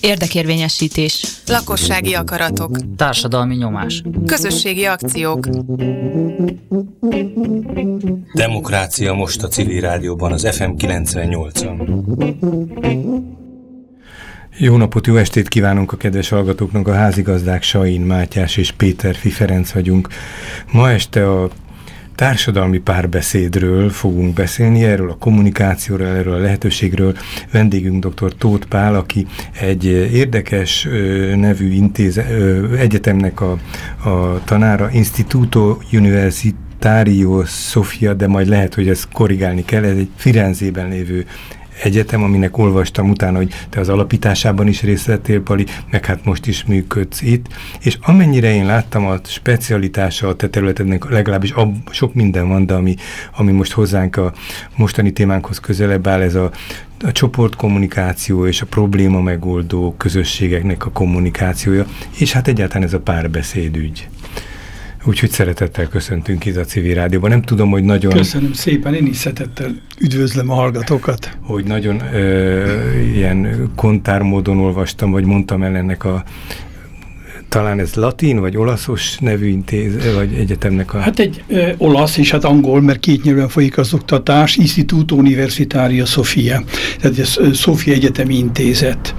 Érdekérvényesítés. Lakossági akaratok. Társadalmi nyomás. Közösségi akciók. Demokrácia most a civil rádióban, az FM 98-on. Jó napot, jó estét kívánunk a kedves hallgatóknak, a házigazdák Sain, Mátyás és Péter Fiferenc vagyunk. Ma este a társadalmi párbeszédről fogunk beszélni, erről a kommunikációról, erről a lehetőségről. Vendégünk dr. Tóth Pál, aki egy érdekes nevű intéze, egyetemnek a, a tanára, Instituto Universitario Sofia, de majd lehet, hogy ezt korrigálni kell, ez egy Firenzében lévő egyetem, aminek olvastam utána, hogy te az alapításában is részt vettél, Pali, meg hát most is működsz itt, és amennyire én láttam a specialitása a te területednek, legalábbis ab, sok minden van, de ami, ami most hozzánk a mostani témánkhoz közelebb áll, ez a a csoportkommunikáció és a probléma megoldó közösségeknek a kommunikációja, és hát egyáltalán ez a párbeszédügy. Úgyhogy szeretettel köszöntünk itt a Civil Rádióban. Nem tudom, hogy nagyon... Köszönöm szépen, én is szeretettel üdvözlöm a hallgatókat. Hogy nagyon ö, ilyen kontármódon olvastam, vagy mondtam el ennek a talán ez latin, vagy olaszos nevű intéz, vagy egyetemnek a... Hát egy ö, olasz és hát angol, mert két nyelven folyik az oktatás, Instituto Universitario Sofia, tehát ez Sofia Egyetemi Intézet.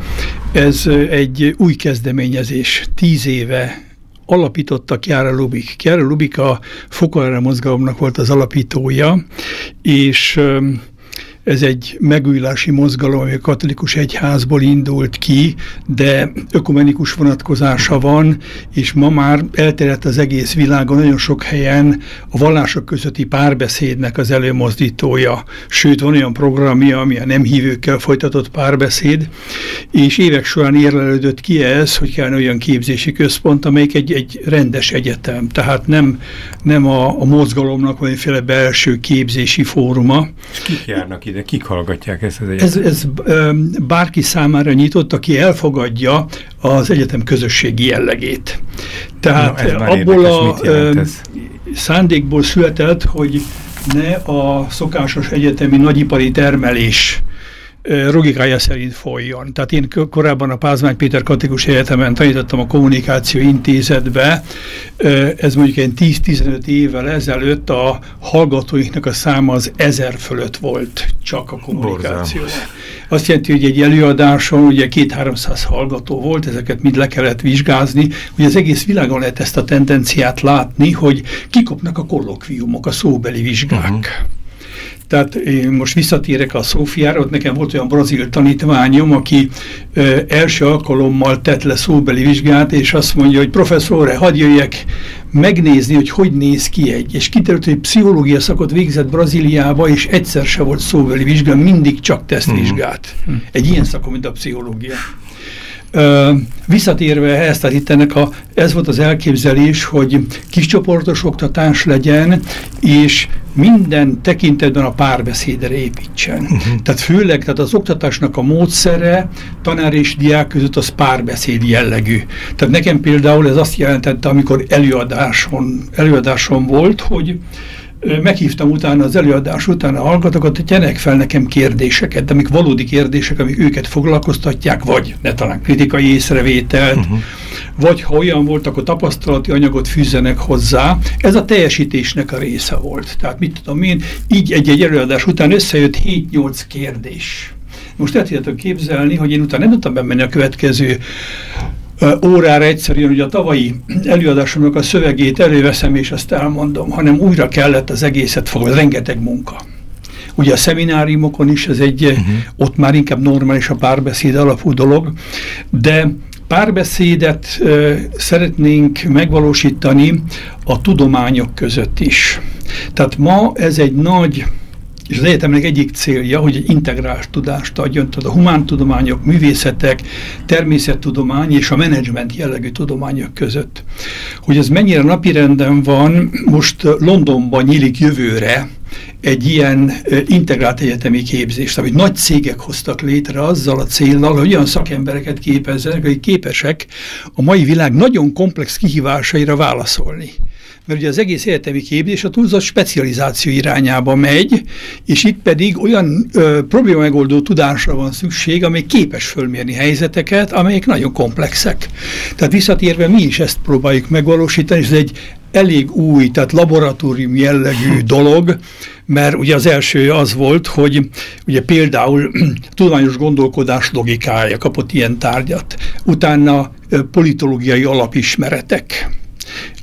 Ez egy új kezdeményezés, tíz éve alapította Chiara Lubik. Chiara Lubik a Fokolára mozgalomnak volt az alapítója, és ez egy megújulási mozgalom, ami a katolikus egyházból indult ki, de ökumenikus vonatkozása van, és ma már elterjedt az egész világon nagyon sok helyen a vallások közötti párbeszédnek az előmozdítója. Sőt, van olyan programja, ami a nem hívőkkel folytatott párbeszéd, és évek során érlelődött ki ez, hogy kell olyan képzési központ, amelyik egy, egy rendes egyetem, tehát nem, nem a, a mozgalomnak valamiféle belső képzési fóruma. És kik járnak ide? Kik hallgatják ezt az egyetemet? Ez, ez bárki számára nyitott, aki elfogadja az egyetem közösségi jellegét. Tehát Na, abból érdekes, a szándékból született, hogy ne a szokásos egyetemi nagyipari termelés logikája szerint folyjon. Tehát én korábban a Pázmány Péter Katolikus Egyetemen tanítottam a kommunikáció intézetbe, ez mondjuk egy 10-15 évvel ezelőtt a hallgatóinknak a száma az ezer fölött volt csak a kommunikáció. Azt jelenti, hogy egy előadáson ugye két-háromszáz hallgató volt, ezeket mind le kellett vizsgázni, hogy az egész világon lehet ezt a tendenciát látni, hogy kikopnak a kollokviumok, a szóbeli vizsgák. Uh -huh. Tehát én most visszatérek a Szófiára, ott nekem volt olyan brazil tanítványom, aki ö, első alkalommal tett le szóbeli vizsgát, és azt mondja, hogy professzor, hadd jöjjek megnézni, hogy hogy néz ki egy. És kiterült, hogy pszichológia szakot végzett Brazíliába, és egyszer se volt szóbeli vizsga, mindig csak tesztvizsgát. Mm. Egy ilyen szakon, mint a pszichológia. Ö, visszatérve ehhez, tehát itt ennek a, ez volt az elképzelés, hogy kiscsoportos oktatás legyen, és minden tekintetben a párbeszédre építsen. Uh mhm. -huh. Tehát főleg tehát az oktatásnak a módszere tanár és diák között az párbeszéd jellegű. Tehát nekem például ez azt jelentette, amikor előadáson, előadáson volt, hogy meghívtam utána az előadás után a hallgatókat, hogy tegyek fel nekem kérdéseket, de amik valódi kérdések, amik őket foglalkoztatják, vagy ne talán kritikai észrevételt, uh -huh. vagy ha olyan volt, akkor tapasztalati anyagot fűzzenek hozzá. Ez a teljesítésnek a része volt. Tehát mit tudom én, így egy-egy előadás után összejött 7-8 kérdés. Most el tudjátok képzelni, hogy én utána nem tudtam bemenni a következő órára egyszerűen, hogy a tavalyi előadásomnak a szövegét előveszem, és azt elmondom, hanem újra kellett az egészet fogadni, rengeteg munka. Ugye a szemináriumokon is ez egy, uh mhm. -huh. ott már inkább normális a párbeszéd alapú dolog, de párbeszédet ö, szeretnénk megvalósítani a tudományok között is. Tehát ma ez egy nagy és az egyetemnek egyik célja, hogy egy integrált tudást adjon, tehát a humántudományok, művészetek, természettudomány és a menedzsment jellegű tudományok között. Hogy ez mennyire napirenden van, most Londonban nyílik jövőre egy ilyen integrált egyetemi képzést, amit nagy cégek hoztak létre azzal a céllal, hogy olyan szakembereket képezzenek, akik képesek a mai világ nagyon komplex kihívásaira válaszolni mert ugye az egész egyetemi képzés a túlzott specializáció irányába megy, és itt pedig olyan ö, problémamegoldó tudásra van szükség, amely képes fölmérni helyzeteket, amelyek nagyon komplexek. Tehát visszatérve mi is ezt próbáljuk megvalósítani, és ez egy elég új, tehát laboratórium jellegű dolog, mert ugye az első az volt, hogy ugye például tudományos gondolkodás logikája kapott ilyen tárgyat, utána politológiai alapismeretek,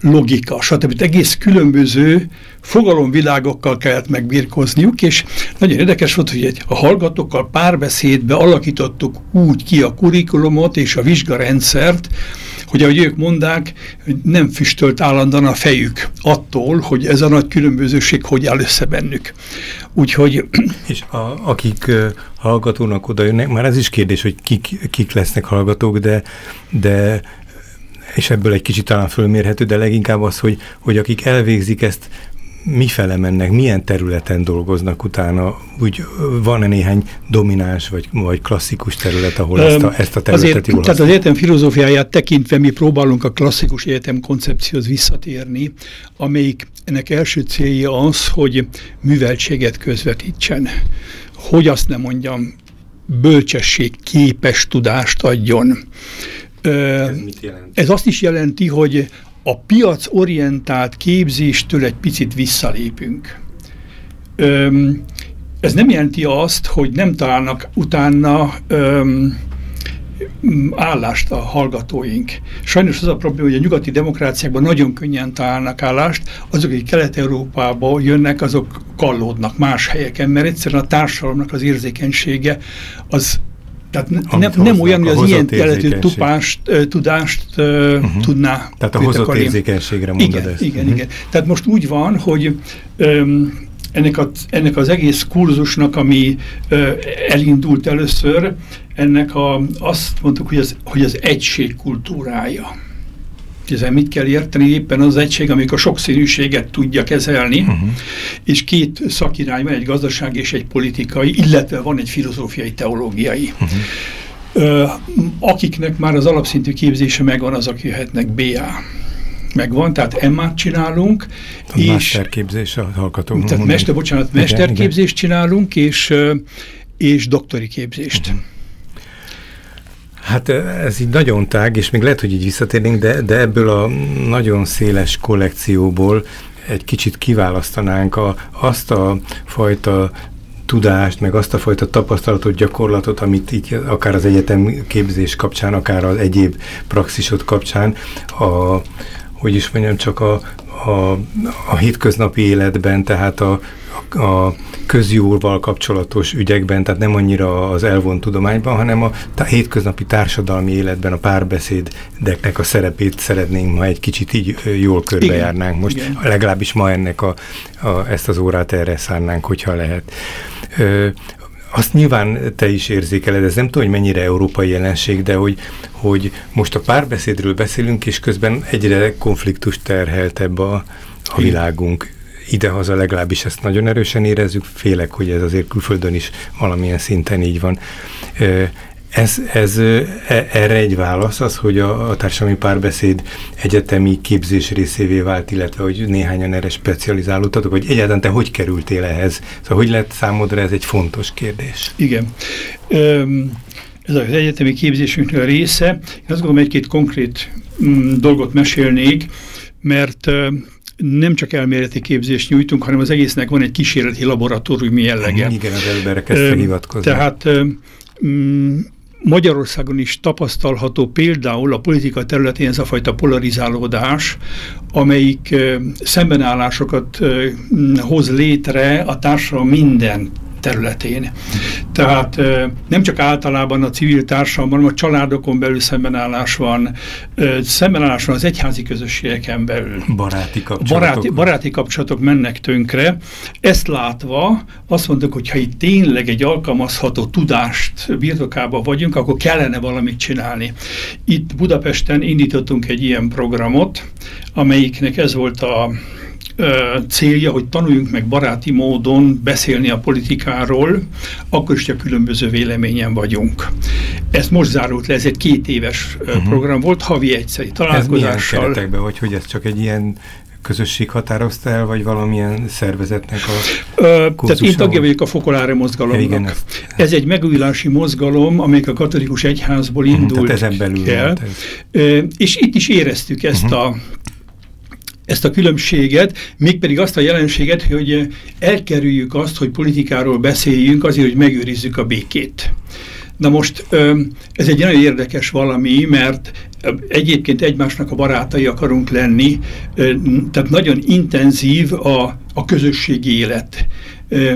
logika, stb. Egész különböző fogalomvilágokkal kellett megbírkozniuk, és nagyon érdekes volt, hogy a hallgatókkal párbeszédbe alakítottuk úgy ki a kurikulumot és a vizsgarendszert, hogy ahogy ők mondák, nem füstölt állandóan a fejük attól, hogy ez a nagy különbözőség hogy áll össze bennük. Úgyhogy... És a, akik hallgatónak oda jönnek, már ez is kérdés, hogy kik, kik lesznek hallgatók, de, de és ebből egy kicsit talán fölmérhető, de leginkább az, hogy, hogy akik elvégzik ezt, mifele mennek, milyen területen dolgoznak utána, úgy van-e néhány domináns vagy, vagy klasszikus terület, ahol ezt a, ezt a területet Azért, jól Tehát az egyetem filozófiáját tekintve mi próbálunk a klasszikus egyetem koncepcióhoz visszatérni, amelyik ennek első célja az, hogy műveltséget közvetítsen. Hogy azt nem mondjam, bölcsesség képes tudást adjon. Ez, mit jelent? ez azt is jelenti, hogy a piacorientált képzéstől egy picit visszalépünk. Öm, ez nem jelenti azt, hogy nem találnak utána öm, állást a hallgatóink. Sajnos az a probléma, hogy a nyugati demokráciákban nagyon könnyen találnak állást, azok, akik Kelet-Európába jönnek, azok kallódnak más helyeken, mert egyszerűen a társadalomnak az érzékenysége az tehát ne, nem olyan, hogy az ilyen jelentő tupást, tudást uh-huh. tudná. Tehát a hozott érzékenységre mondod igen, ezt. Igen, uh-huh. igen. Tehát most úgy van, hogy um, ennek, a, ennek az egész kurzusnak, ami uh, elindult először, ennek a, azt mondtuk, hogy az, hogy az egység kultúrája ezzel mit kell érteni? Éppen az egység, amik a sokszínűséget tudja kezelni, uh-huh. és két szakirány van, egy gazdasági és egy politikai, illetve van egy filozófiai, teológiai. Uh-huh. Akiknek már az alapszintű képzése megvan, azok jöhetnek BA megvan, tehát MA-t csinálunk. A és, mesterképzés a hallgatók. Tehát mester, bocsánat, mesterképzést csinálunk, és, és doktori képzést. Uh-huh. Hát ez így nagyon tág, és még lehet, hogy így visszatérnénk, de, de ebből a nagyon széles kollekcióból egy kicsit kiválasztanánk a, azt a fajta tudást, meg azt a fajta tapasztalatot, gyakorlatot, amit így akár az egyetem képzés kapcsán, akár az egyéb praxisod kapcsán, a, hogy is mondjam, csak a, a, a hétköznapi életben, tehát a, a közjólval kapcsolatos ügyekben, tehát nem annyira az elvont tudományban, hanem a hétköznapi társadalmi életben a párbeszédeknek a szerepét szeretnénk ma egy kicsit így jól körbejárnánk. Most Igen. legalábbis ma ennek a, a, ezt az órát erre szánnánk, hogyha lehet. Ö, azt nyilván te is érzékeled, ez nem tudom, hogy mennyire európai jelenség, de hogy, hogy most a párbeszédről beszélünk, és közben egyre konfliktus terheltebb a, a világunk idehaza legalábbis ezt nagyon erősen érezzük, félek, hogy ez azért külföldön is valamilyen szinten így van. Ez, ez e, erre egy válasz az, hogy a, a társadalmi párbeszéd egyetemi képzés részévé vált, illetve hogy néhányan erre specializálódtatok, hogy egyáltalán te hogy kerültél ehhez? Szóval hogy lett számodra ez egy fontos kérdés? Igen. Um, ez az egyetemi képzésünknek a része. Én azt gondolom, egy-két konkrét mm, dolgot mesélnék, mert nem csak elméleti képzést nyújtunk, hanem az egésznek van egy kísérleti laboratóriumi jellege. Igen, az előbb erre hivatkozni. Tehát mm, Magyarországon is tapasztalható például a politika területén ez a fajta polarizálódás, amelyik szembenállásokat hoz létre a társadalom minden területén. Tehát nem csak általában a civil társadalomban, hanem a családokon belül szembenállás van, szembenállás van az egyházi közösségeken belül. Baráti kapcsolatok. Baráti, baráti kapcsolatok mennek tönkre. Ezt látva azt mondjuk, hogy ha itt tényleg egy alkalmazható tudást birtokába vagyunk, akkor kellene valamit csinálni. Itt Budapesten indítottunk egy ilyen programot, amelyiknek ez volt a célja, hogy tanuljunk meg baráti módon beszélni a politikáról, akkor is, ha különböző véleményen vagyunk. Ez most zárult le, ez egy két éves uh-huh. program volt, havi egyszeri találkozással. Ez milyen vagy hogy ez csak egy ilyen közösség határozta el, vagy valamilyen szervezetnek a Ö, Tehát én tagja vagyok a Fokolári mozgalomnak. Igen, ezt. Ez egy megújulási mozgalom, amelyik a katolikus egyházból mhm, indult uh, ezen belül el. Ez. És itt is éreztük ezt uh mhm. -huh. a ezt a különbséget, mégpedig azt a jelenséget, hogy elkerüljük azt, hogy politikáról beszéljünk azért, hogy megőrizzük a békét. Na most ez egy nagyon érdekes valami, mert egyébként egymásnak a barátai akarunk lenni, tehát nagyon intenzív a, a közösségi élet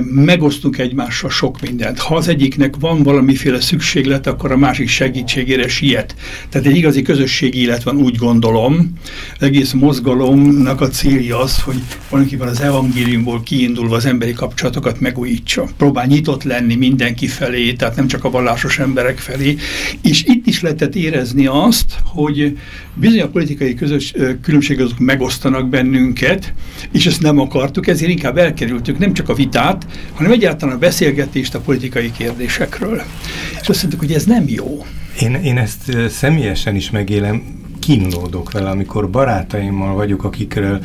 megosztunk egymással sok mindent. Ha az egyiknek van valamiféle szükséglet, akkor a másik segítségére siet. Tehát egy igazi közösségi élet van, úgy gondolom. Az egész mozgalomnak a célja az, hogy valamiképpen az evangéliumból kiindulva az emberi kapcsolatokat megújítsa. Próbál nyitott lenni mindenki felé, tehát nem csak a vallásos emberek felé. És itt is lehetett érezni azt, hogy bizony a politikai közös, különbségek azok megosztanak bennünket, és ezt nem akartuk, ezért inkább elkerültük nem csak a vitát, hanem egyáltalán a beszélgetést a politikai kérdésekről. És azt mondtuk, hogy ez nem jó. Én, én ezt személyesen is megélem, kínlódok vele, amikor barátaimmal vagyok, akikről,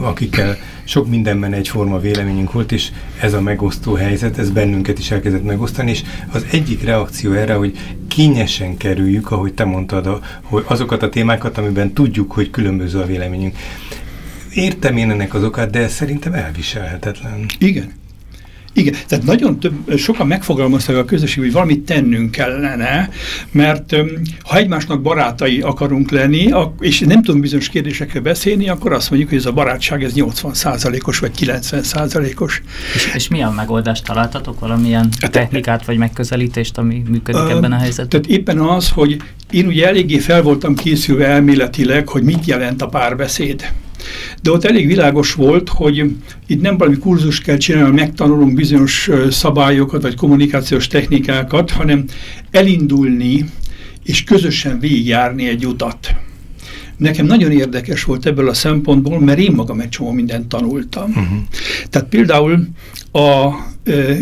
akikkel sok mindenben egyforma véleményünk volt, és ez a megosztó helyzet, ez bennünket is elkezdett megosztani, és az egyik reakció erre, hogy kényesen kerüljük, ahogy te mondtad, a, hogy azokat a témákat, amiben tudjuk, hogy különböző a véleményünk. Értem én ennek az okát, de ez szerintem elviselhetetlen. Igen. Igen, tehát nagyon több, sokan megfogalmazták a közösség, hogy valamit tennünk kellene, mert ha egymásnak barátai akarunk lenni, és nem tudunk bizonyos kérdésekre beszélni, akkor azt mondjuk, hogy ez a barátság ez 80%-os vagy 90%-os. És, és milyen megoldást találtatok? Valamilyen hát, technikát vagy megközelítést, ami működik uh, ebben a helyzetben? Tehát éppen az, hogy én ugye eléggé fel voltam készülve elméletileg, hogy mit jelent a párbeszéd. De ott elég világos volt, hogy itt nem valami kurzus kell csinálni, megtanulunk bizonyos szabályokat vagy kommunikációs technikákat, hanem elindulni és közösen végigjárni egy utat. Nekem nagyon érdekes volt ebből a szempontból, mert én magam egy csomó mindent tanultam. Uh-huh. Tehát például a,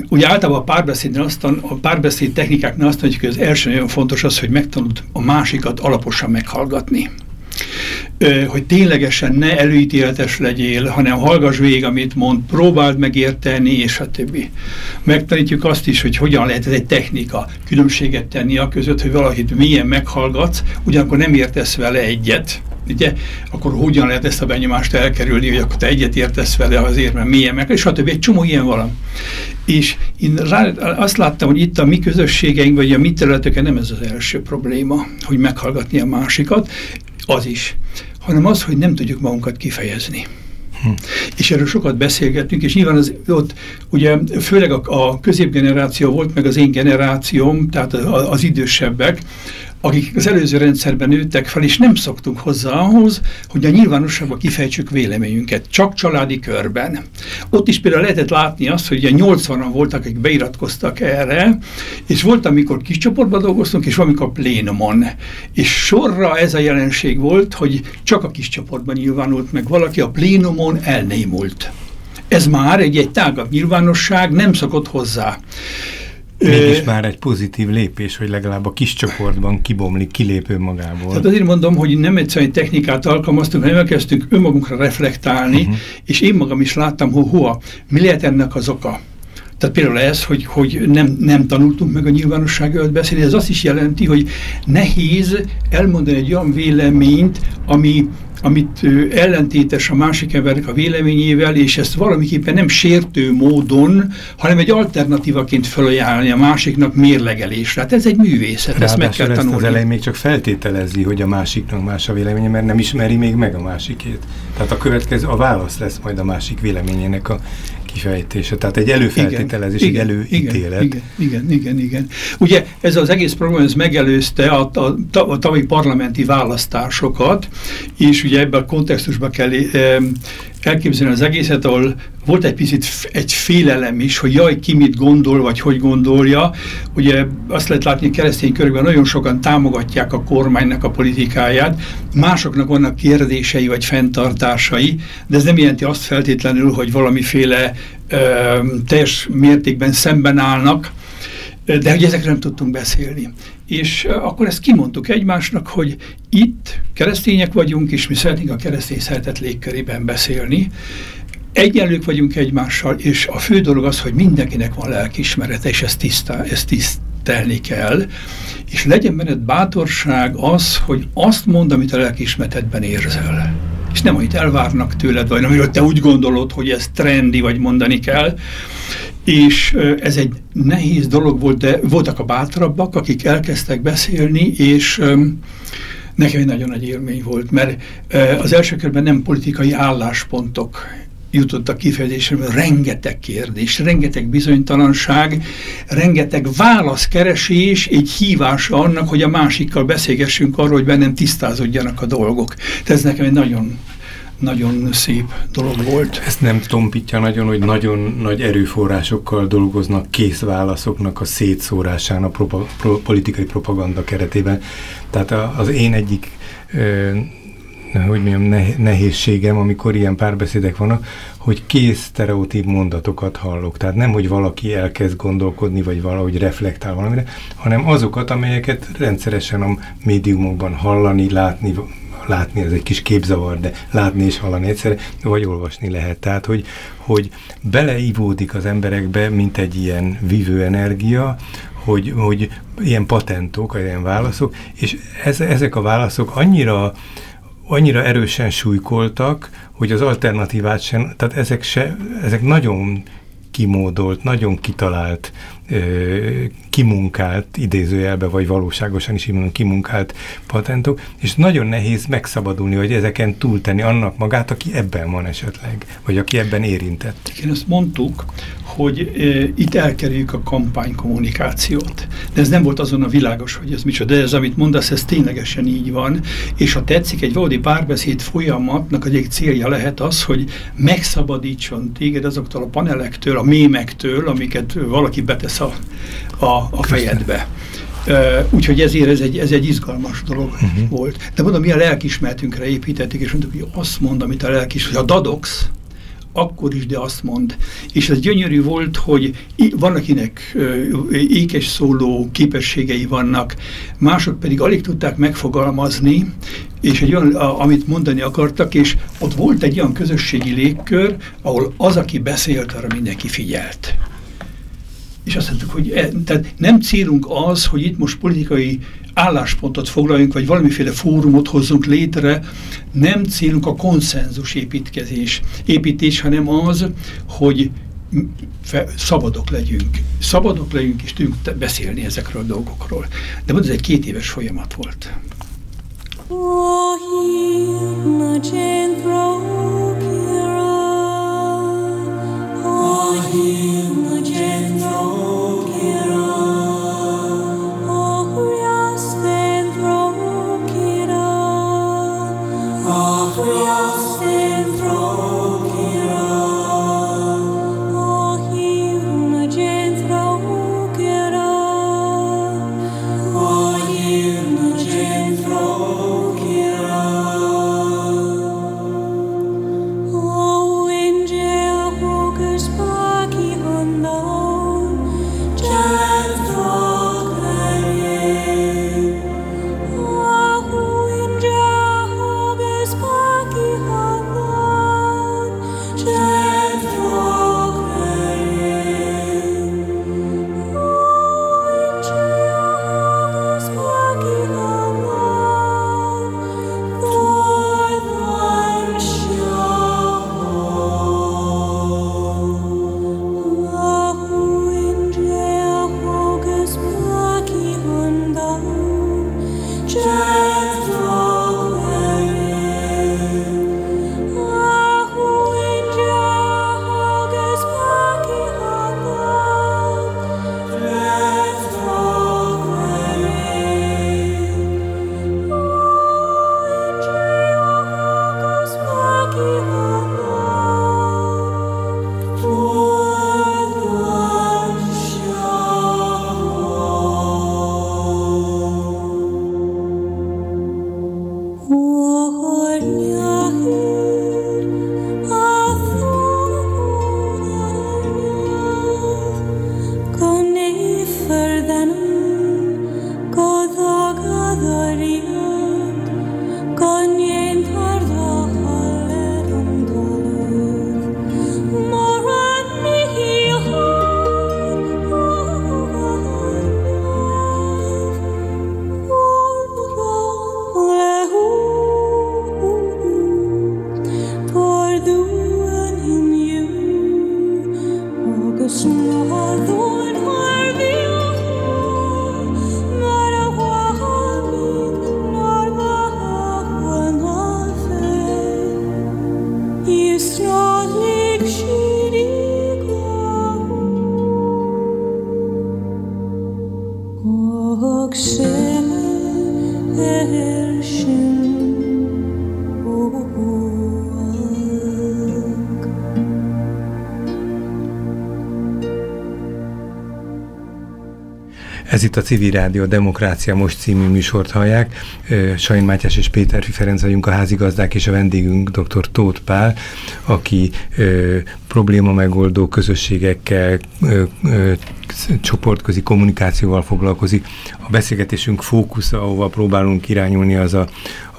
ugye általában a párbeszédnél azt, a párbeszéd technikáknál azt mondjuk, hogy az első nagyon fontos az, hogy megtanult a másikat alaposan meghallgatni hogy ténylegesen ne előítéletes legyél, hanem hallgass végig, amit mond, próbáld megérteni, és a többi. Megtanítjuk azt is, hogy hogyan lehet, ez egy technika, különbséget tenni a között, hogy valakit milyen meghallgatsz, ugyanakkor nem értesz vele egyet, ugye, akkor hogyan lehet ezt a benyomást elkerülni, hogy akkor te egyet értesz vele azért, mert milyen meg, és stb. Egy csomó ilyen van. És én rá, azt láttam, hogy itt a mi közösségeink, vagy a mi területeken nem ez az első probléma, hogy meghallgatni a másikat az is, hanem az, hogy nem tudjuk magunkat kifejezni. Hm. És erről sokat beszélgettünk, és nyilván az, ott ugye főleg a, a középgeneráció volt, meg az én generációm, tehát az, az idősebbek, akik az előző rendszerben nőttek fel, és nem szoktunk hozzá ahhoz, hogy a nyilvánosságban kifejtsük véleményünket, csak családi körben. Ott is például lehetett látni azt, hogy a 80-an voltak, akik beiratkoztak erre, és volt, amikor kis csoportban dolgoztunk, és valamikor plénumon. És sorra ez a jelenség volt, hogy csak a kis csoportban nyilvánult meg valaki, a plénumon elnémult. Ez már egy, egy tágabb nyilvánosság nem szokott hozzá. Mégis már egy pozitív lépés, hogy legalább a kis csoportban kibomlik, kilépő magából. Tehát azért mondom, hogy nem egyszerűen technikát alkalmaztunk, hanem elkezdtünk önmagunkra reflektálni, uh mhm. -huh. és én magam is láttam, hogy hova, mi lehet ennek az oka. Tehát például ez, hogy, hogy nem, nem tanultunk meg a nyilvánosság előtt beszélni, ez azt is jelenti, hogy nehéz elmondani egy olyan véleményt, ami, amit ellentétes a másik embernek a véleményével, és ezt valamiképpen nem sértő módon, hanem egy alternatívaként felajánlani a másiknak mérlegelésre. Hát ez egy művészet, Ráadásul ezt meg kell tanulni. Ezt az elején még csak feltételezi, hogy a másiknak más a véleménye, mert nem ismeri még meg a másikét. Tehát a következő, a válasz lesz majd a másik véleményének a kifejtése, tehát egy előfeltételezés, igen, egy előítélet. Igen, igen, igen, igen. Ugye ez az egész program, ez megelőzte a, a, a tavalyi parlamenti választásokat, és ugye ebben a kontextusban kell elképzelni az egészet, ahol volt egy picit egy félelem is, hogy jaj, ki mit gondol, vagy hogy gondolja. Ugye azt lehet látni, hogy keresztény körükben nagyon sokan támogatják a kormánynak a politikáját, másoknak vannak kérdései vagy fenntartásai, de ez nem jelenti azt feltétlenül, hogy valamiféle ö, teljes mértékben szemben állnak, de hogy ezekre nem tudtunk beszélni. És akkor ezt kimondtuk egymásnak, hogy itt keresztények vagyunk, és mi szeretnénk a keresztény szeretet légkörében beszélni. Egyenlők vagyunk egymással, és a fő dolog az, hogy mindenkinek van lelkismerete, és ezt, tisztá, ezt tisztelni kell, és legyen benned bátorság az, hogy azt mond, amit a lelkismeretedben érzel és nem, amit elvárnak tőled, vagy amiről te úgy gondolod, hogy ez trendi, vagy mondani kell. És ez egy nehéz dolog volt, de voltak a bátrabbak, akik elkezdtek beszélni, és nekem egy nagyon nagy élmény volt, mert az első körben nem politikai álláspontok jutottak kifejezésre, rengeteg kérdés, rengeteg bizonytalanság, rengeteg válaszkeresés, egy hívása annak, hogy a másikkal beszélgessünk arról, hogy bennem tisztázódjanak a dolgok. Tehát ez nekem egy nagyon nagyon szép dolog volt. Ezt nem tompítja nagyon, hogy nagyon nagy erőforrásokkal dolgoznak kész válaszoknak a szétszórásán a propa, pro, politikai propaganda keretében. Tehát az én egyik hogy mondjam, nehézségem, amikor ilyen párbeszédek vannak, hogy kész sztereotíp mondatokat hallok. Tehát nem, hogy valaki elkezd gondolkodni, vagy valahogy reflektál valamire, hanem azokat, amelyeket rendszeresen a médiumokban hallani, látni, látni az egy kis képzavar, de látni és hallani egyszerre, vagy olvasni lehet. Tehát, hogy, hogy beleivódik az emberekbe, mint egy ilyen vívő energia, hogy, hogy ilyen patentok, ilyen válaszok, és ez, ezek a válaszok annyira annyira erősen súlykoltak, hogy az alternatívát sem, tehát ezek, se, ezek nagyon kimódolt, nagyon kitalált, kimunkált, idézőjelbe vagy valóságosan is mondom, kimunkált patentok, és nagyon nehéz megszabadulni, hogy ezeken túltenni annak magát, aki ebben van esetleg, vagy aki ebben érintett. Igen, ezt mondtuk, hogy e, itt elkerüljük a kampánykommunikációt. De ez nem volt azon a világos, hogy ez micsoda, de ez, amit mondasz, ez ténylegesen így van, és ha tetszik, egy valódi párbeszéd folyamatnak egyik célja lehet az, hogy megszabadítson téged azoktól a panelektől, a mémektől, amiket valaki betesz a, a, a fejedbe. Uh, úgyhogy ezért ez egy, ez egy izgalmas dolog uh-huh. volt. De mondom, mi a lelkismertünkre építettük, és mondtuk, hogy azt mond, amit a lelkis, hogy a dadox, akkor is, de azt mond. És ez gyönyörű volt, hogy van, akinek ékes szóló képességei vannak, mások pedig alig tudták megfogalmazni, és egy olyan, amit mondani akartak, és ott volt egy olyan közösségi légkör, ahol az, aki beszélt, arra mindenki figyelt. És azt mondtuk, hogy e, tehát nem célunk az, hogy itt most politikai álláspontot foglaljunk, vagy valamiféle fórumot hozzunk létre, nem célunk a konszenzus építkezés, építés, hanem az, hogy szabadok legyünk. Szabadok legyünk, és tudjunk beszélni ezekről a dolgokról. De mondjuk ez egy két éves folyamat volt. Oh, Ez itt Civil Rádió Demokrácia Most című műsort hallják. Sajn Mátyás és Péter Ferenc vagyunk a házigazdák, és a vendégünk dr. Tóth Pál, aki probléma megoldó közösségekkel, ö, csoportközi kommunikációval foglalkozik. A beszélgetésünk fókusza, ahova próbálunk irányulni, az a,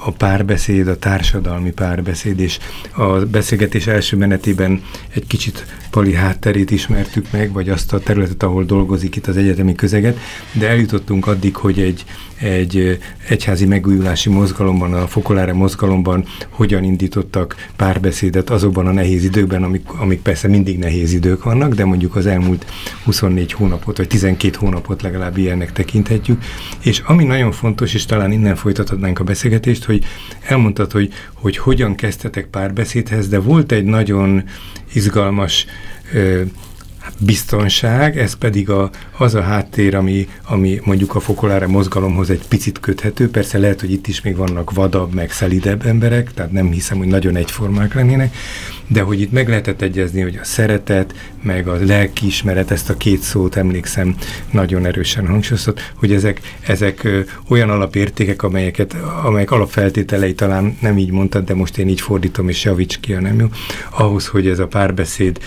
a párbeszéd, a társadalmi párbeszéd, és a beszélgetés első menetében egy kicsit Pali hátterét ismertük meg, vagy azt a területet, ahol dolgozik itt az egyetemi közeget, de eljutottunk addig, hogy egy, egy egyházi megújulási mozgalomban, a Fokolára mozgalomban hogyan indítottak párbeszédet azokban a nehéz időkben, amik, amik persze mindig nehéz idők vannak, de mondjuk az elmúlt 24 hónapot, vagy 12 hónapot legalább ilyennek tekinthetjük. És ami nagyon fontos, és talán innen folytathatnánk a beszélgetést, hogy elmondtad, hogy, hogy hogyan kezdtetek párbeszédhez, de volt egy nagyon izgalmas ö, biztonság, ez pedig a, az a háttér, ami, ami mondjuk a fokolára mozgalomhoz egy picit köthető. Persze lehet, hogy itt is még vannak vadabb, meg szelidebb emberek, tehát nem hiszem, hogy nagyon egyformák lennének, de hogy itt meg lehetett egyezni, hogy a szeretet, meg a lelkiismeret, ezt a két szót emlékszem nagyon erősen hangsúlyozott, hogy ezek, ezek olyan alapértékek, amelyeket, amelyek alapfeltételei talán nem így mondtad, de most én így fordítom, és javíts ki, a nem jó, ahhoz, hogy ez a párbeszéd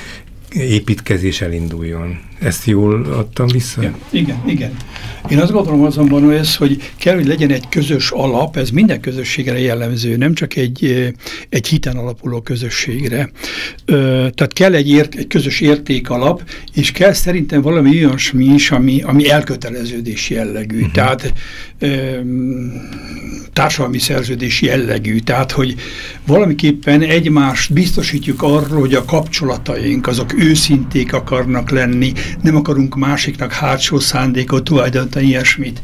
építkezés elinduljon. Ezt jól adtam vissza? Igen, igen. igen. Én azt gondolom azonban, hogy ez, hogy kell, hogy legyen egy közös alap, ez minden közösségre jellemző, nem csak egy, egy hiten alapuló közösségre. Tehát kell egy, ért, egy közös értékalap, és kell szerintem valami olyasmi is, ami, ami elköteleződés jellegű. Uh-huh. Tehát társadalmi szerződés jellegű. Tehát, hogy valamiképpen egymást biztosítjuk arról, hogy a kapcsolataink azok őszinték akarnak lenni, nem akarunk másiknak hátsó szándékot tulajdonítani ilyesmit.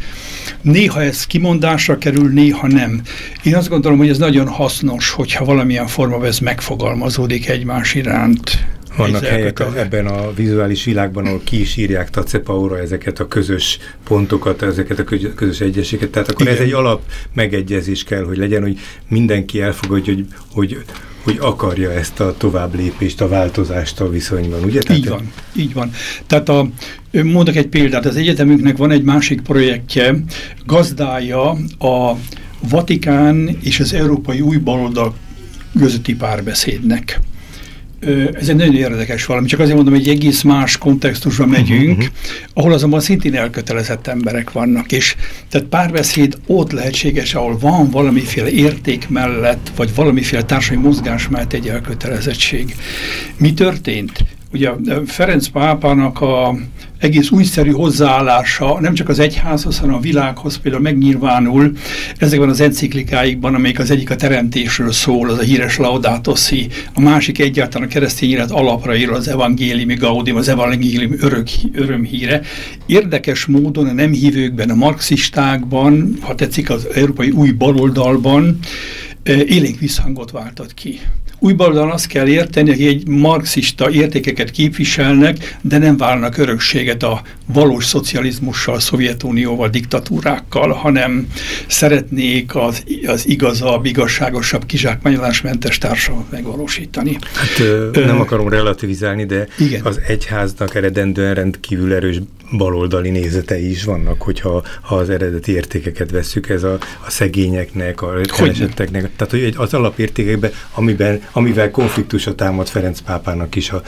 Néha ez kimondásra kerül, néha nem. Én azt gondolom, hogy ez nagyon hasznos, hogyha valamilyen formában ez megfogalmazódik egymás iránt. Vannak helyek a, ebben a vizuális világban, ahol ki is írják Tacepaura ezeket a közös pontokat, ezeket a közös egyességet. Tehát akkor Igen. ez egy alap megegyezés kell, hogy legyen, hogy mindenki elfogadja, hogy, hogy hogy akarja ezt a tovább lépést, a változást a viszonyban, ugye? Tehát így van, így van. Tehát a, mondok egy példát, az egyetemünknek van egy másik projektje, gazdája a Vatikán és az Európai Új Baloldal közötti párbeszédnek ez egy nagyon érdekes valami, csak azért mondom, hogy egy egész más kontextusba mhm, megyünk, uh mhm. -huh. ahol azonban szintén elkötelezett emberek vannak, és tehát párbeszéd ott lehetséges, ahol van valamiféle érték mellett, vagy valamiféle társadalmi mozgás mellett egy elkötelezettség. Mi történt? Ugye Ferenc pápának a egész újszerű hozzáállása nem csak az egyházhoz, hanem a világhoz például megnyilvánul ezekben az enciklikáikban, amelyik az egyik a teremtésről szól, az a híres Laudato Si, a másik egyáltalán a keresztény élet alapra ír az evangéliumi gaudium, az evangéliumi örök, örömhíre. Érdekes módon a nem hívőkben, a marxistákban, ha tetszik az európai új baloldalban, élénk visszhangot váltott ki. Új baloldalon azt kell érteni, hogy egy marxista értékeket képviselnek, de nem válnak örökséget a valós szocializmussal, Szovjetunióval, diktatúrákkal, hanem szeretnék az, az igazabb, igazságosabb, kizsákmányolásmentes társadalmat megvalósítani. Hát ö, nem akarom relativizálni, de igen. az egyháznak eredendően rendkívül erős baloldali nézetei is vannak, hogyha ha az eredeti értékeket vesszük, ez a, a szegényeknek, a keresetteknek, tehát hogy az alapértékekben, amiben, amivel konfliktusra támad Ferenc pápának is a,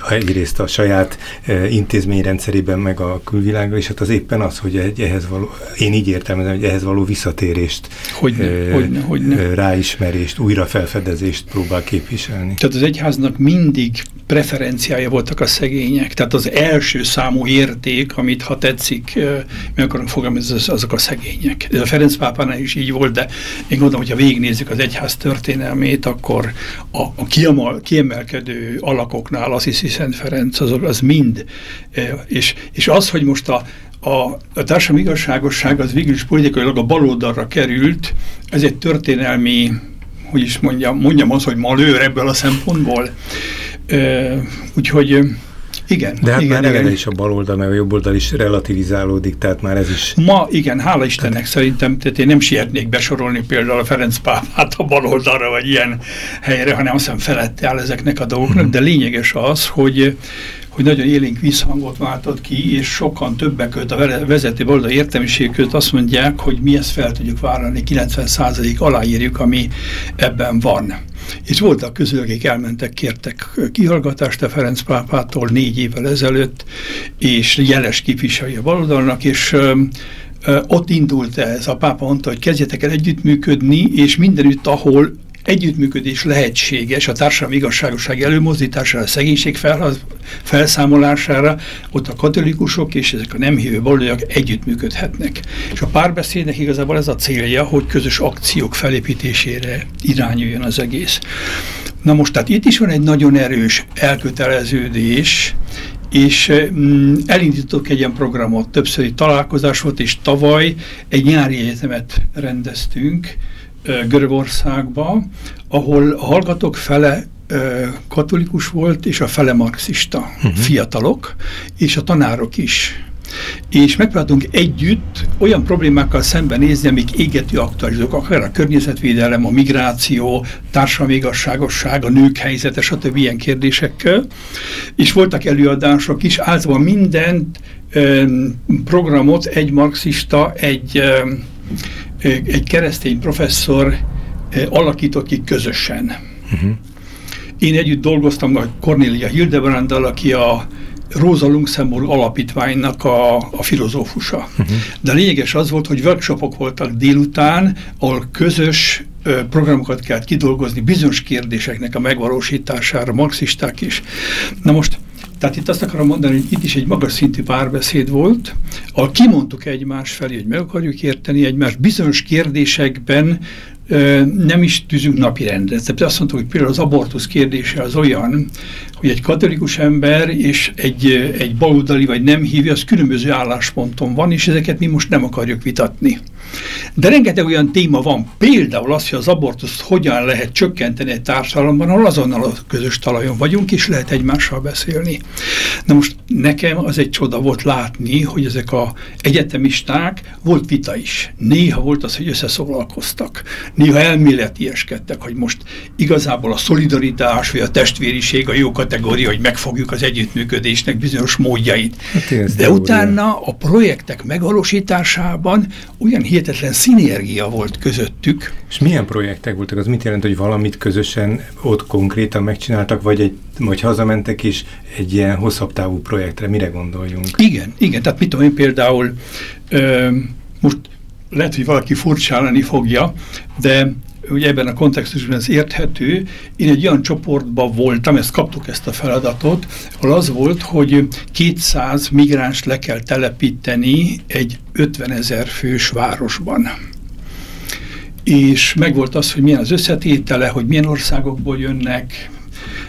a, egyrészt a saját e, intézményrendszerében, meg a külvilága, és hát az éppen az, hogy egy, ehhez való, én így értelmezem, hogy ehhez való visszatérést, hogyne, e, hogyne, hogyne. E, ráismerést, újrafelfedezést próbál képviselni. Tehát az egyháznak mindig preferenciája voltak a szegények, tehát az első számú érték, amit ha tetszik, mi akarunk fogalmazni, azok a szegények. Ez a Ferenc pápánál is így volt, de én gondolom, hogyha végignézzük az egyház történelmét, akkor a, a kiemal, kiemelkedő alakoknál az hiszi Szent Ferenc, az, az mind. És, és az, hogy most a, a, a társadalmi igazságosság az végül is politikailag a baloldalra került, ez egy történelmi, hogy is mondjam, mondjam az, hogy malőr ebből a szempontból. Úgyhogy Igen. De hát igen, már igen. is a baloldal, meg a jobboldal is relativizálódik, tehát már ez is... Ma igen, hála Istennek szerintem, tehát én nem sietnék besorolni például a Ferenc pápát a baloldalra, vagy ilyen helyre, hanem azt hiszem felett áll ezeknek a dolgoknak, de lényeges az, hogy hogy nagyon élénk visszhangot váltott ki, és sokan többek között a vezető baloldal értelmiség között azt mondják, hogy mi ezt fel tudjuk vállalni, 90% aláírjuk, ami ebben van. És voltak közül, akik elmentek, kértek kihallgatást a Ferenc pápától négy évvel ezelőtt, és jeles képviselői a baloldalnak, és ott indult ez. A pápa mondta, hogy kezdjetek el együttműködni, és mindenütt, ahol együttműködés lehetséges a társadalmi igazságosság előmozdítására, a szegénység felszámolására, ott a katolikusok és ezek a nem hívő baloldalak együttműködhetnek. És a párbeszédnek igazából ez a célja, hogy közös akciók felépítésére irányuljon az egész. Na most, tehát itt is van egy nagyon erős elköteleződés, és mm, elindítottuk egy ilyen programot, többszöri találkozás volt, és tavaly egy nyári egyetemet rendeztünk, Görögországba, ahol a hallgatók fele katolikus volt, és a fele marxista uh-huh. fiatalok, és a tanárok is. És megpróbáltunk együtt olyan problémákkal szembenézni, amik égető aktualizók, akár a környezetvédelem, a migráció, társadalmi igazságosság, a nők helyzete, stb. ilyen kérdésekkel. És voltak előadások is, általában minden programot egy marxista, egy egy keresztény professzor alakított ki közösen. Uh-huh. Én együtt dolgoztam a Cornelia Hildebranddal, aki a Rosa Luxemburg alapítványnak a, a filozófusa. Uh-huh. De lényeges az volt, hogy workshopok voltak délután, ahol közös ö, programokat kellett kidolgozni bizonyos kérdéseknek a megvalósítására, marxisták is. Na most tehát itt azt akarom mondani, hogy itt is egy magas szintű párbeszéd volt, ahol kimondtuk egymás felé, hogy meg akarjuk érteni egymást, bizonyos kérdésekben ö, nem is tűzünk napi rendre. Tehát azt mondtuk, hogy például az abortusz kérdése az olyan, hogy egy katolikus ember és egy, egy baloldali vagy nem hívja, az különböző állásponton van, és ezeket mi most nem akarjuk vitatni. De rengeteg olyan téma van, például az, hogy az abortuszt hogyan lehet csökkenteni egy társadalomban, ahol azonnal a közös talajon vagyunk, és lehet egymással beszélni. Na most nekem az egy csoda volt látni, hogy ezek a egyetemisták, volt vita is. Néha volt az, hogy összeszólalkoztak. Néha elméletieskedtek, hogy most igazából a szolidaritás vagy a testvériség a jó kategória, hogy megfogjuk az együttműködésnek bizonyos módjait. Hát De utána a projektek megvalósításában olyan hihetetlen szinergia volt közöttük. És milyen projektek voltak? Az mit jelent, hogy valamit közösen ott konkrétan megcsináltak, vagy, egy, vagy hazamentek is egy ilyen hosszabb távú projektre? Mire gondoljunk? Igen, igen. Tehát mit tudom én például, ö, most lehet, hogy valaki furcsálani fogja, de ugye ebben a kontextusban ez érthető. Én egy olyan csoportban voltam, ezt kaptuk ezt a feladatot, ahol az volt, hogy 200 migráns le kell telepíteni egy 50 ezer fős városban. És megvolt az, hogy milyen az összetétele, hogy milyen országokból jönnek,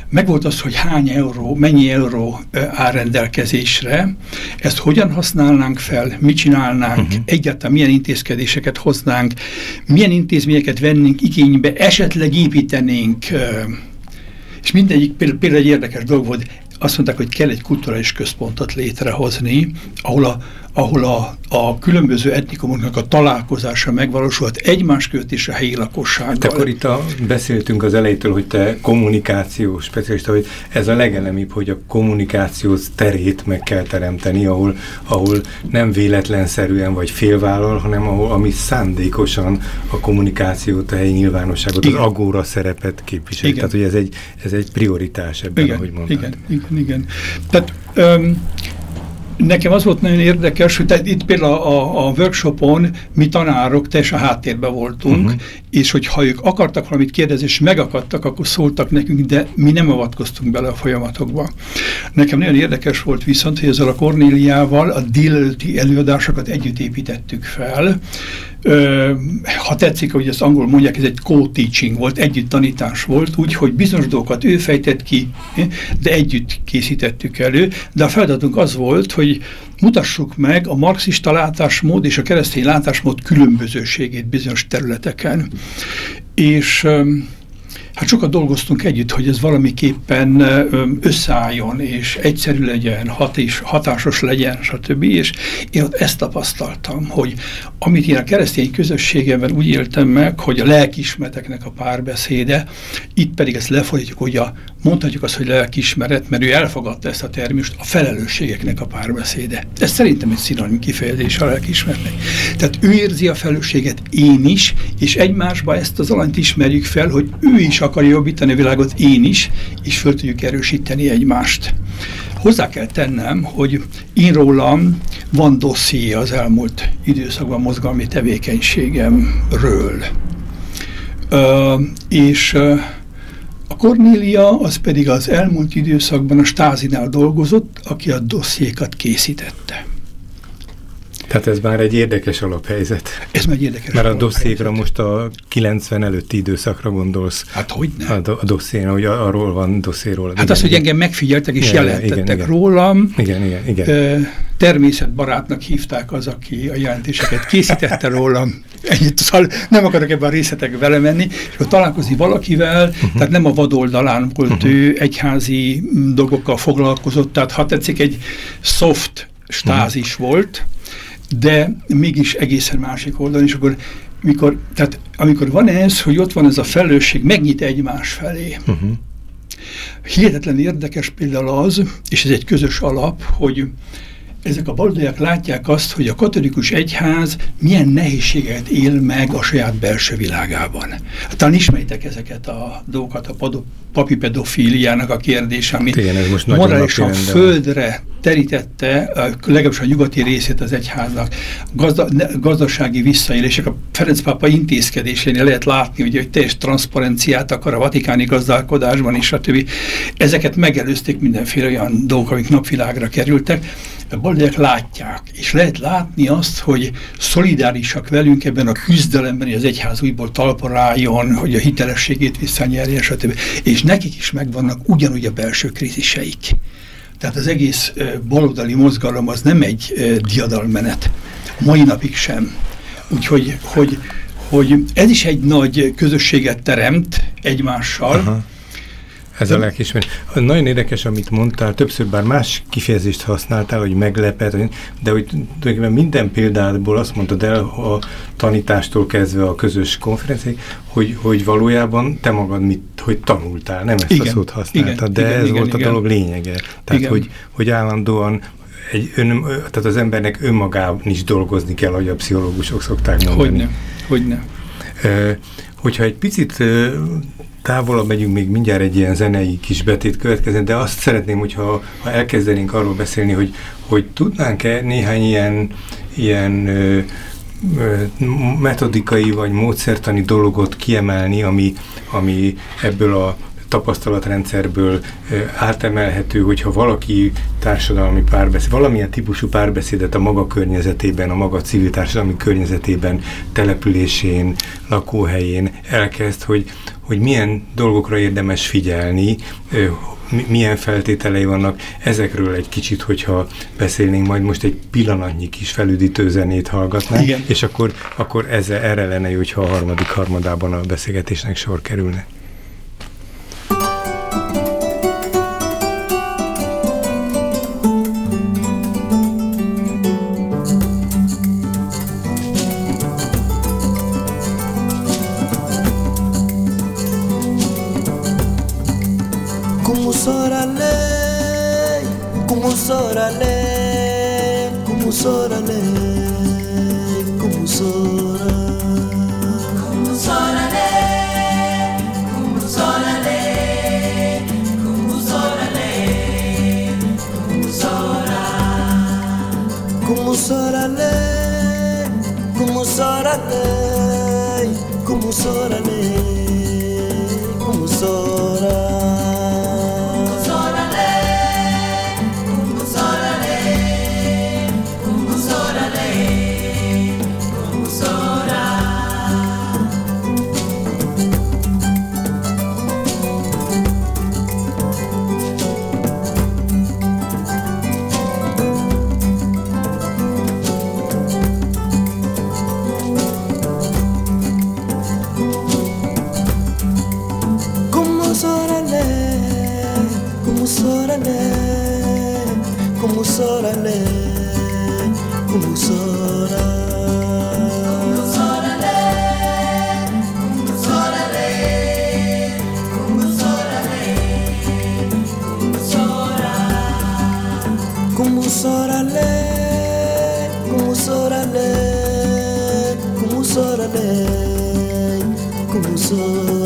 megvolt az, hogy hány euró, mennyi euró áll rendelkezésre, ezt hogyan használnánk fel, mit csinálnánk, uh mhm. -huh. egyáltalán milyen intézkedéseket hoznánk, milyen intézményeket vennénk igénybe, esetleg építenénk, és mindegyik például, például egy érdekes dolog volt, azt mondták, hogy kell egy kulturális központot létrehozni, ahol a, ahol a, a különböző etnikumoknak a találkozása megvalósulhat egymás között és a helyi lakossággal. Hát akkor itt a, beszéltünk az elejétől, hogy te kommunikációs specialista, hogy ez a legelemibb, hogy a kommunikációs terét meg kell teremteni, ahol, ahol nem véletlenszerűen vagy félvállal, hanem ahol, ami szándékosan a kommunikációt, a helyi nyilvánosságot, igen. az agóra szerepet képviseli. Igen. Tehát, hogy ez egy, ez egy prioritás ebben, igen, ahogy mondtad. Igen, igen, igen. Tehát um, Nekem az volt nagyon érdekes, hogy tehát itt például a, a workshopon mi tanárok teljesen háttérben voltunk, uh mhm. -huh. és hogyha ők akartak valamit kérdezni, és megakadtak, akkor szóltak nekünk, de mi nem avatkoztunk bele a folyamatokba. Nekem nagyon érdekes volt viszont, hogy ezzel a Kornéliával a délelőtti előadásokat együtt építettük fel, Ö, ha tetszik, hogy ezt angol mondják, ez egy co-teaching volt, együtt tanítás volt, úgyhogy bizonyos dolgokat ő fejtett ki, de együtt készítettük elő, de a feladatunk az volt, hogy mutassuk meg a marxista látásmód és a keresztény látásmód különbözőségét bizonyos területeken. És Hát sokat dolgoztunk együtt, hogy ez valamiképpen összeálljon, és egyszerű legyen, hat és hatásos legyen, stb. És én ott ezt tapasztaltam, hogy amit én a keresztény közösségemben úgy éltem meg, hogy a lelkismereteknek a párbeszéde, itt pedig ezt lefordítjuk, hogy a, mondhatjuk azt, hogy lelkismeret, mert ő elfogadta ezt a termést, a felelősségeknek a párbeszéde. Ez szerintem egy szinonim kifejezés a lelkismeretnek. Tehát ő érzi a felelősséget, én is, és egymásba ezt az alanyt ismerjük fel, hogy ő is akarja jobbítani a világot, én is, és föl tudjuk erősíteni egymást. Hozzá kell tennem, hogy én rólam van dosszié az elmúlt időszakban mozgalmi tevékenységemről. Ö, és a Cornélia az pedig az elmúlt időszakban a Stázinál dolgozott, aki a dossziékat készítette. Tehát ez már egy érdekes alaphelyzet. Ez már egy érdekes Mert a dosszékra most a 90 előtti időszakra gondolsz. Hát hogy ne? A, a dosszén, hogy arról van dosszéról. Hát igen, az, hogy engem megfigyeltek és igen, jelentettek igen, igen. rólam. Igen, igen, igen. Természetbarátnak hívták az, aki a jelentéseket készítette rólam. Ennyit, szóval nem akarok ebben a részletekbe vele menni, és akkor találkozni valakivel, uh -huh. tehát nem a vadoldalán volt uh -huh. ő, egyházi dolgokkal foglalkozott, tehát ha tetszik, egy soft stázis uh -huh. volt, de mégis egészen másik oldalon, és akkor mikor, tehát amikor van ez, hogy ott van ez a felelősség, megnyit egymás felé. Uh -huh. Hihetetlen érdekes például az, és ez egy közös alap, hogy ezek a baloldaliak látják azt, hogy a katolikus egyház milyen nehézséget él meg a saját belső világában. Hát talán ismeritek ezeket a dolgokat, a papi pedofíliának a kérdése, ami ez most morálisan földre terítette, legalábbis a nyugati részét az egyháznak, gazda, gazdasági visszaélések, a Ferenc pápa intézkedésénél lehet látni, ugye, hogy teljes transzparenciát akar a vatikáni gazdálkodásban, és stb. Ezeket megelőzték mindenféle olyan dolgok, amik napvilágra kerültek, a boldogiak látják, és lehet látni azt, hogy szolidárisak velünk ebben a küzdelemben, hogy az egyház újból talpra hogy a hitelességét visszanyerje, stb. És nekik is megvannak ugyanúgy a belső kríziseik. Tehát az egész baloldali mozgalom az nem egy diadalmenet, mai napig sem. Úgyhogy hogy, hogy ez is egy nagy közösséget teremt egymással, Aha ez a lelkismeret. Nagyon érdekes, amit mondtál, többször bár más kifejezést használtál, hogy meglepet, de hogy tulajdonképpen minden példából azt mondtad el a tanítástól kezdve a közös konferenciáig, hogy, hogy valójában te magad mit, hogy tanultál, nem ezt igen, a szót használtad, igen, de igen, ez igen, volt igen. a dolog lényege. Tehát, igen. hogy, hogy állandóan egy ön, tehát az embernek önmagában is dolgozni kell, ahogy a pszichológusok szokták mondani. Hogyne, hogyne. Hogyha egy picit távolabb megyünk, még mindjárt egy ilyen zenei kis betét következne, de azt szeretném, hogyha ha elkezdenénk arról beszélni, hogy, hogy tudnánk-e néhány ilyen, ilyen ö, metodikai vagy módszertani dologot kiemelni, ami, ami ebből a tapasztalatrendszerből átemelhető, hogyha valaki társadalmi párbeszéd, valamilyen típusú párbeszédet a maga környezetében, a maga civil társadalmi környezetében, településén, lakóhelyén elkezd, hogy, hogy milyen dolgokra érdemes figyelni, milyen feltételei vannak, ezekről egy kicsit, hogyha beszélnénk, majd most egy pillanatnyi kis felüdítő zenét hallgatnánk, Igen. és akkor, akkor ezzel, erre lenne jó, hogyha a harmadik harmadában a beszélgetésnek sor kerülne. soul.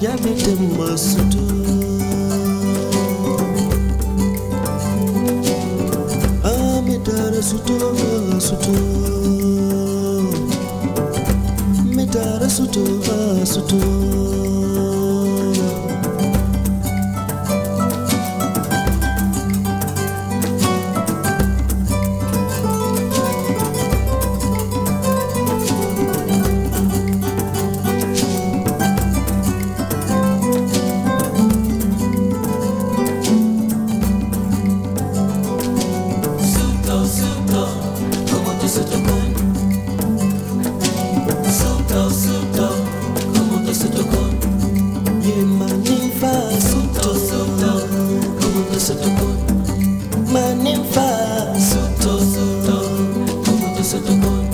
yami dem masutu ami dara sutu sutu. Sutu sutu. to the.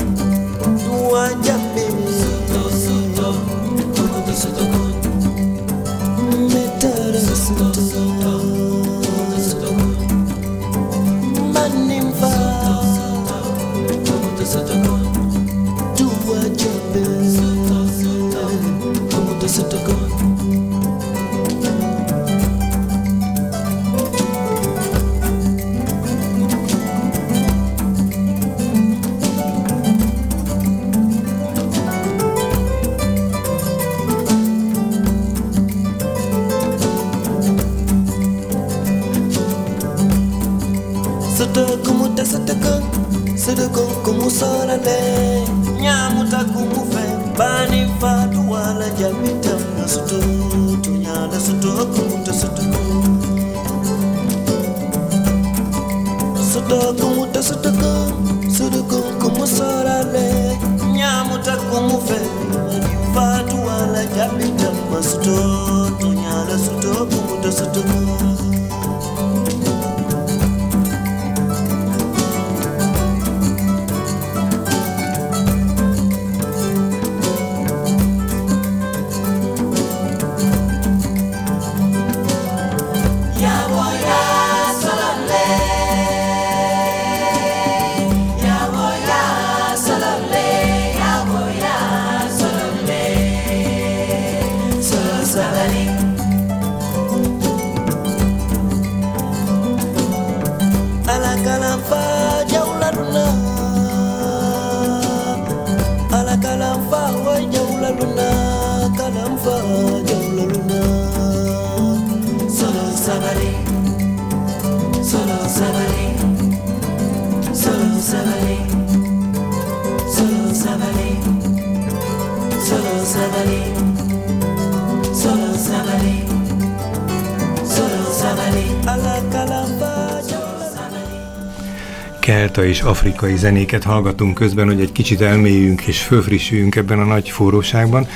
Kelta és afrikai zenéket hallgatunk közben, hogy egy kicsit elmélyüljünk és fölfrissüljünk ebben a nagy forróságban.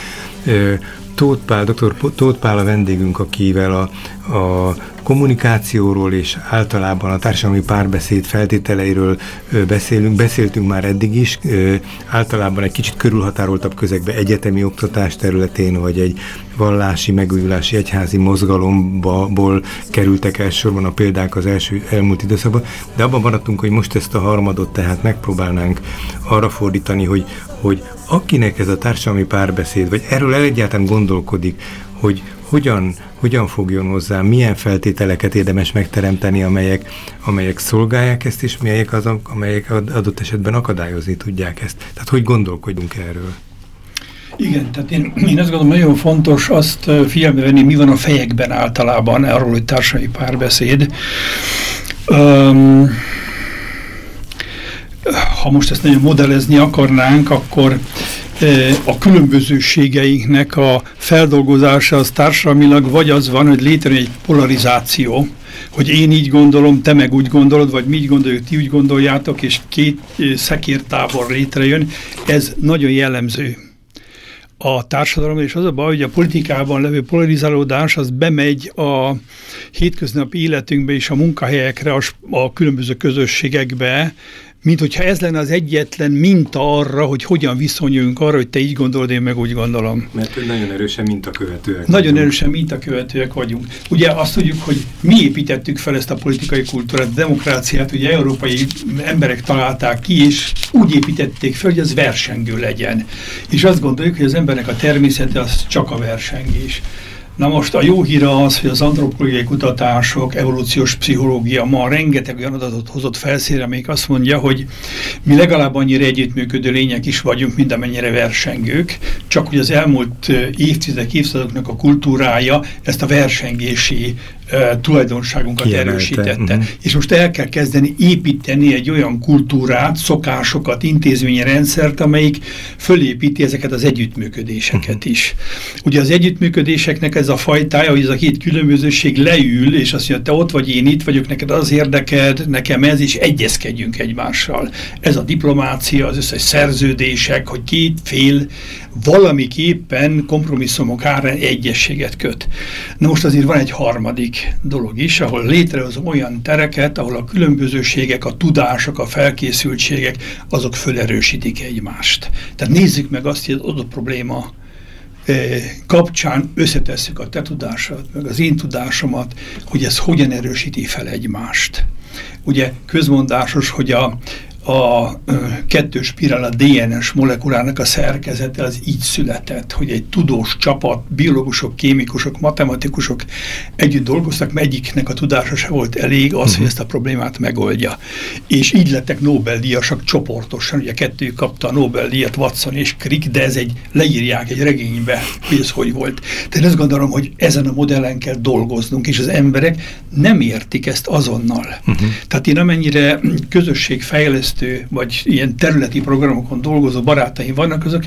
Tóth Pál, dr. Tóth Pál a vendégünk, akivel a, a kommunikációról és általában a társadalmi párbeszéd feltételeiről beszélünk. Beszéltünk már eddig is, általában egy kicsit körülhatároltabb közegbe egyetemi oktatás területén, vagy egy vallási, megújulási egyházi mozgalomból kerültek elsősorban a példák az első elmúlt időszakban, de abban maradtunk, hogy most ezt a harmadot tehát megpróbálnánk arra fordítani, hogy, hogy akinek ez a társadalmi párbeszéd, vagy erről egyáltalán gondolkodik, hogy hogyan, hogyan fogjon hozzá, milyen feltételeket érdemes megteremteni, amelyek, amelyek szolgálják ezt, és melyek azok, amelyek adott esetben akadályozni tudják ezt. Tehát hogy gondolkodjunk erről? Igen, tehát én, én azt gondolom, nagyon fontos azt figyelme venni, mi van a fejekben általában arról, hogy társadalmi párbeszéd. Um, ha most ezt nagyon modellezni akarnánk, akkor a különbözőségeinknek a feldolgozása az társadalmilag vagy az van, hogy létrejön egy polarizáció, hogy én így gondolom, te meg úgy gondolod, vagy mi így gondoljuk, ti úgy gondoljátok, és két szekértábor létrejön, ez nagyon jellemző a társadalom, és az a baj, hogy a politikában levő polarizálódás az bemegy a hétköznapi életünkbe és a munkahelyekre, a, a különböző közösségekbe, mint hogyha ez lenne az egyetlen minta arra, hogy hogyan viszonyuljunk arra, hogy te így gondolod, én meg úgy gondolom. Mert nagyon erősen mintakövetőek Nagyon vagyunk. erősen mintakövetőek vagyunk. Ugye azt tudjuk, hogy mi építettük fel ezt a politikai kultúrát, a demokráciát, ugye európai emberek találták ki, és úgy építették fel, hogy az versengő legyen. És azt gondoljuk, hogy az embernek a természete az csak a versengés. Na most a jó híra az, hogy az antropológiai kutatások, evolúciós pszichológia ma rengeteg olyan adatot hozott felszínre, amelyik azt mondja, hogy mi legalább annyira együttműködő lények is vagyunk, mint amennyire versengők, csak hogy az elmúlt évtizedek, évszázadoknak a kultúrája ezt a versengési tulajdonságunkat Kiemelte. erősítette. Uh-huh. És most el kell kezdeni építeni egy olyan kultúrát, szokásokat, intézményi rendszert, amelyik fölépíti ezeket az együttműködéseket uh-huh. is. Ugye az együttműködéseknek ez a fajtája, hogy ez a két különbözőség leül, és azt mondja, te ott vagy, én itt vagyok, neked az érdeked, nekem ez, és egyezkedjünk egymással. Ez a diplomácia, az összes szerződések, hogy két fél valamiképpen kompromisszumok árán egyességet köt. Na most azért van egy harmadik dolog is, ahol létrehoz olyan tereket, ahol a különbözőségek, a tudások, a felkészültségek, azok fölerősítik egymást. Tehát nézzük meg azt, hogy az adott probléma eh, kapcsán összetesszük a te tudásodat, meg az én tudásomat, hogy ez hogyan erősíti fel egymást. Ugye közmondásos, hogy a, a kettős spirál, a DNS molekulának a szerkezete az így született, hogy egy tudós csapat, biológusok, kémikusok, matematikusok együtt dolgoztak, mert egyiknek a tudása se volt elég az, uh -huh. hogy mhm. ezt a problémát megoldja. És így lettek Nobel-díjasak csoportosan, ugye kettő kapta a Nobel-díjat, Watson és Crick, de ez egy, leírják egy regénybe, hogy ez hogy volt. Tehát azt gondolom, hogy ezen a modellen kell dolgoznunk, és az emberek nem értik ezt azonnal. Uh mhm. -huh. Tehát én amennyire közösségfejlesztő fejlesztő, vagy ilyen területi programokon dolgozó barátaim vannak, azok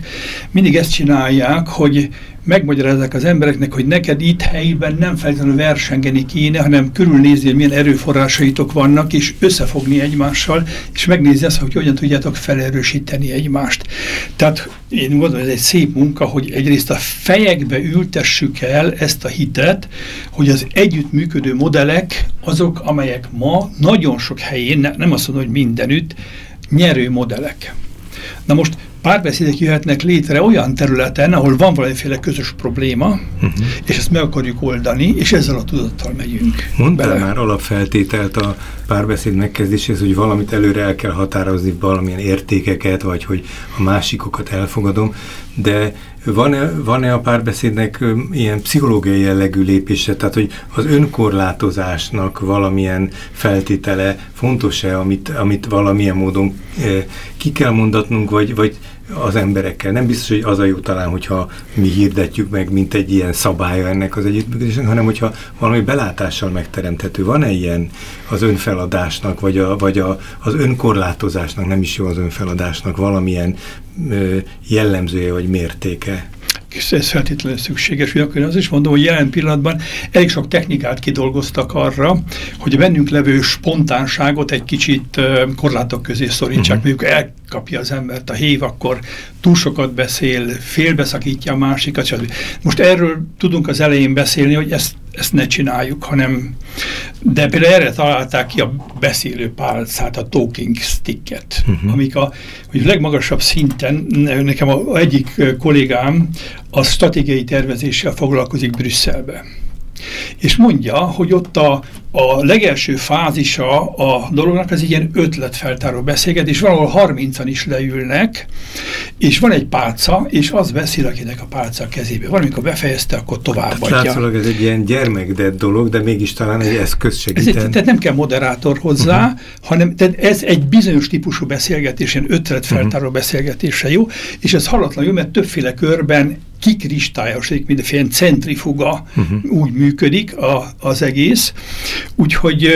mindig ezt csinálják, hogy megmagyarázzák az embereknek, hogy neked itt helyben nem feltétlenül versengeni kéne, hanem körülnézni, milyen erőforrásaitok vannak, és összefogni egymással, és megnézni azt, hogy hogyan tudjátok felerősíteni egymást. Tehát én gondolom, ez egy szép munka, hogy egyrészt a fejekbe ültessük el ezt a hitet, hogy az együttműködő modellek azok, amelyek ma nagyon sok helyén, nem azt mondom, hogy mindenütt, nyerő modellek. Na most párbeszédek jöhetnek létre olyan területen, ahol van valamiféle közös probléma, uh mhm. -huh. és ezt meg akarjuk oldani, és ezzel a tudattal megyünk. Mondtál bele. már alapfeltételt a párbeszéd megkezdéshez, hogy valamit előre el kell határozni, valamilyen értékeket, vagy hogy a másikokat elfogadom, de van-e, van-e a párbeszédnek ilyen pszichológiai jellegű lépése, tehát hogy az önkorlátozásnak valamilyen feltétele fontos-e, amit, amit valamilyen módon ki kell mondatnunk, vagy, vagy az emberekkel. Nem biztos, hogy az a jó talán, hogyha mi hirdetjük meg, mint egy ilyen szabálya ennek az együttműködésnek, hanem hogyha valami belátással megteremthető. Van-e ilyen az önfeladásnak, vagy, a, vagy a, az önkorlátozásnak, nem is jó az önfeladásnak valamilyen ö, jellemzője vagy mértéke? és ez feltétlenül szükséges. Ugyanakkor az is mondom, hogy jelen pillanatban elég sok technikát kidolgoztak arra, hogy a bennünk levő spontánságot egy kicsit korlátok közé szorítsák. Uh -huh. Mondjuk elkapja az embert a hív, akkor túl sokat beszél, félbeszakítja a másikat, stb. Most erről tudunk az elején beszélni, hogy ezt, ezt ne csináljuk, hanem de például erre találták ki a beszélő pálcát, a talking sticket, uh -huh. amik a, hogy legmagasabb szinten, nekem a, a egyik kollégám a stratégiai tervezéssel foglalkozik Brüsszelbe. És mondja, hogy ott a, a legelső fázisa a dolognak egy ilyen ötletfeltáró beszélgetés, valahol 30-an is leülnek, és van egy pálca, és az beszél, akinek a pálca a kezébe. Valamikor befejezte, akkor továbbadja. Hát látszólag ez egy ilyen gyermekdett dolog, de mégis talán egy eszköz segít. Ez egy, tehát nem kell moderátor hozzá, uh -huh. hanem tehát ez egy bizonyos típusú beszélgetés, ilyen ötletfeltáró uh -huh. beszélgetése jó, és ez halatlan jó, mert többféle körben kikristályosodik, mindenféle centrifuga uh -huh. úgy működik a, az egész. Úgyhogy,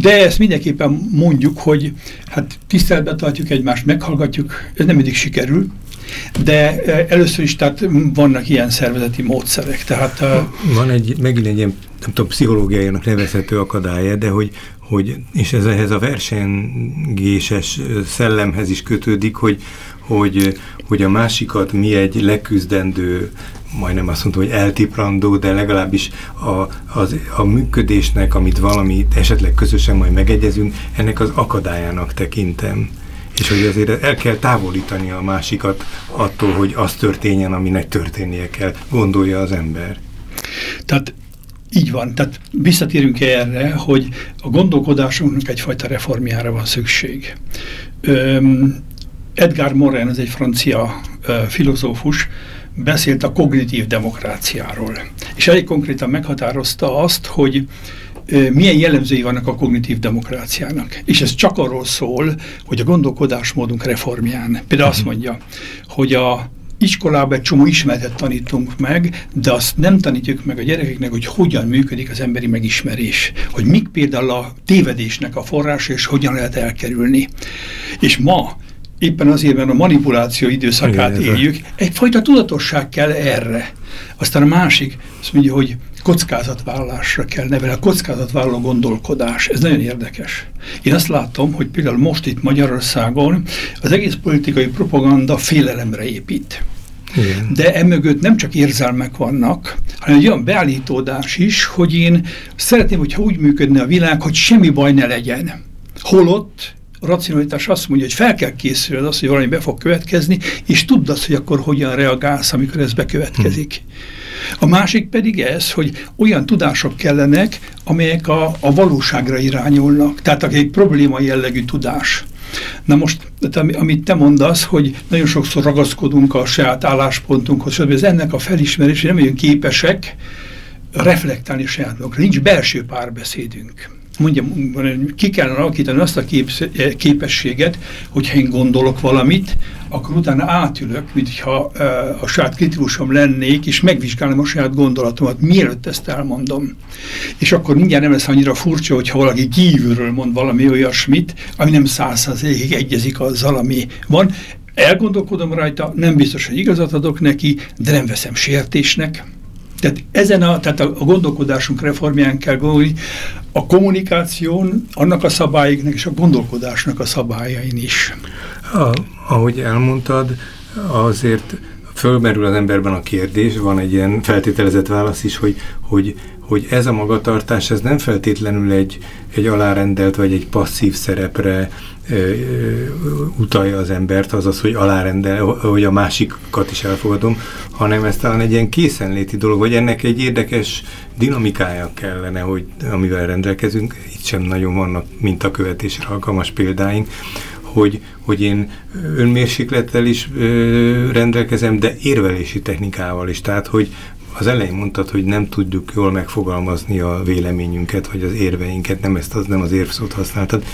de ezt mindenképpen mondjuk, hogy hát tiszteletben tartjuk egymást, meghallgatjuk, ez nem mindig sikerül, De először is tehát vannak ilyen szervezeti módszerek. Tehát, Van egy, megint egy ilyen, nem tudom, pszichológiájának nevezhető akadálya, de hogy, hogy és ez ehhez a versengéses szellemhez is kötődik, hogy, hogy, hogy a másikat mi egy leküzdendő majdnem azt mondta, hogy eltiprandó, de legalábbis a, az, a működésnek, amit valami esetleg közösen majd megegyezünk, ennek az akadályának tekintem. És hogy azért el kell távolítani a másikat attól, hogy az történjen, aminek történnie kell, gondolja az ember. Tehát így van. Tehát visszatérünk erre, hogy a gondolkodásunknak egyfajta reformjára van szükség. Öm, Edgar Morin, ez egy francia ö, filozófus, beszélt a kognitív demokráciáról. És elég konkrétan meghatározta azt, hogy milyen jellemzői vannak a kognitív demokráciának. És ez csak arról szól, hogy a gondolkodásmódunk reformján. Például azt mhm. mondja, hogy a iskolában egy csomó ismeretet tanítunk meg, de azt nem tanítjuk meg a gyerekeknek, hogy hogyan működik az emberi megismerés. Hogy mik például a tévedésnek a forrása, és hogyan lehet elkerülni. És ma éppen azért, mert a manipuláció időszakát Igen, éljük, egyfajta tudatosság kell erre. Aztán a másik, azt mondja, hogy kockázatvállalásra kell nevelni, a kockázatvállaló gondolkodás. Ez nagyon érdekes. Én azt látom, hogy például most itt Magyarországon az egész politikai propaganda félelemre épít. Igen. De emögött nem csak érzelmek vannak, hanem egy olyan beállítódás is, hogy én szeretném, hogyha úgy működne a világ, hogy semmi baj ne legyen. Holott a racionalitás azt mondja, hogy fel kell készülni az, hogy valami be fog következni, és tudd azt, hogy akkor hogyan reagálsz, amikor ez bekövetkezik. Hm. A másik pedig ez, hogy olyan tudások kellenek, amelyek a, a valóságra irányulnak, tehát egy probléma jellegű tudás. Na most, amit te mondasz, hogy nagyon sokszor ragaszkodunk a saját álláspontunkhoz, stb. ez ennek a felismerés, hogy nem olyan képesek reflektálni a saját magunkra. Nincs belső párbeszédünk mondja, ki kellene alakítani azt a képességet, hogyha én gondolok valamit, akkor utána átülök, mintha a saját kritikusom lennék, és megvizsgálom a saját gondolatomat, mielőtt ezt elmondom. És akkor mindjárt nem lesz annyira furcsa, hogyha valaki kívülről mond valami olyasmit, ami nem százszerzékig egyezik azzal, ami van. Elgondolkodom rajta, nem biztos, hogy igazat adok neki, de nem veszem sértésnek, tehát ezen a, tehát a, gondolkodásunk reformján kell gondolni, a kommunikáción, annak a szabályoknak és a gondolkodásnak a szabályain is. A, ahogy elmondtad, azért fölmerül az emberben a kérdés, van egy ilyen feltételezett válasz is, hogy, hogy, hogy ez a magatartás, ez nem feltétlenül egy, egy alárendelt vagy egy passzív szerepre utalja az embert, azaz, hogy alárendel, hogy a másikat is elfogadom, hanem ez talán egy ilyen készenléti dolog, vagy ennek egy érdekes dinamikája kellene, hogy amivel rendelkezünk, itt sem nagyon vannak mintakövetésre alkalmas példáink, hogy, hogy én önmérséklettel is rendelkezem, de érvelési technikával is. Tehát, hogy az elején mondtad, hogy nem tudjuk jól megfogalmazni a véleményünket, vagy az érveinket, nem ezt az, nem az érvszót használtad.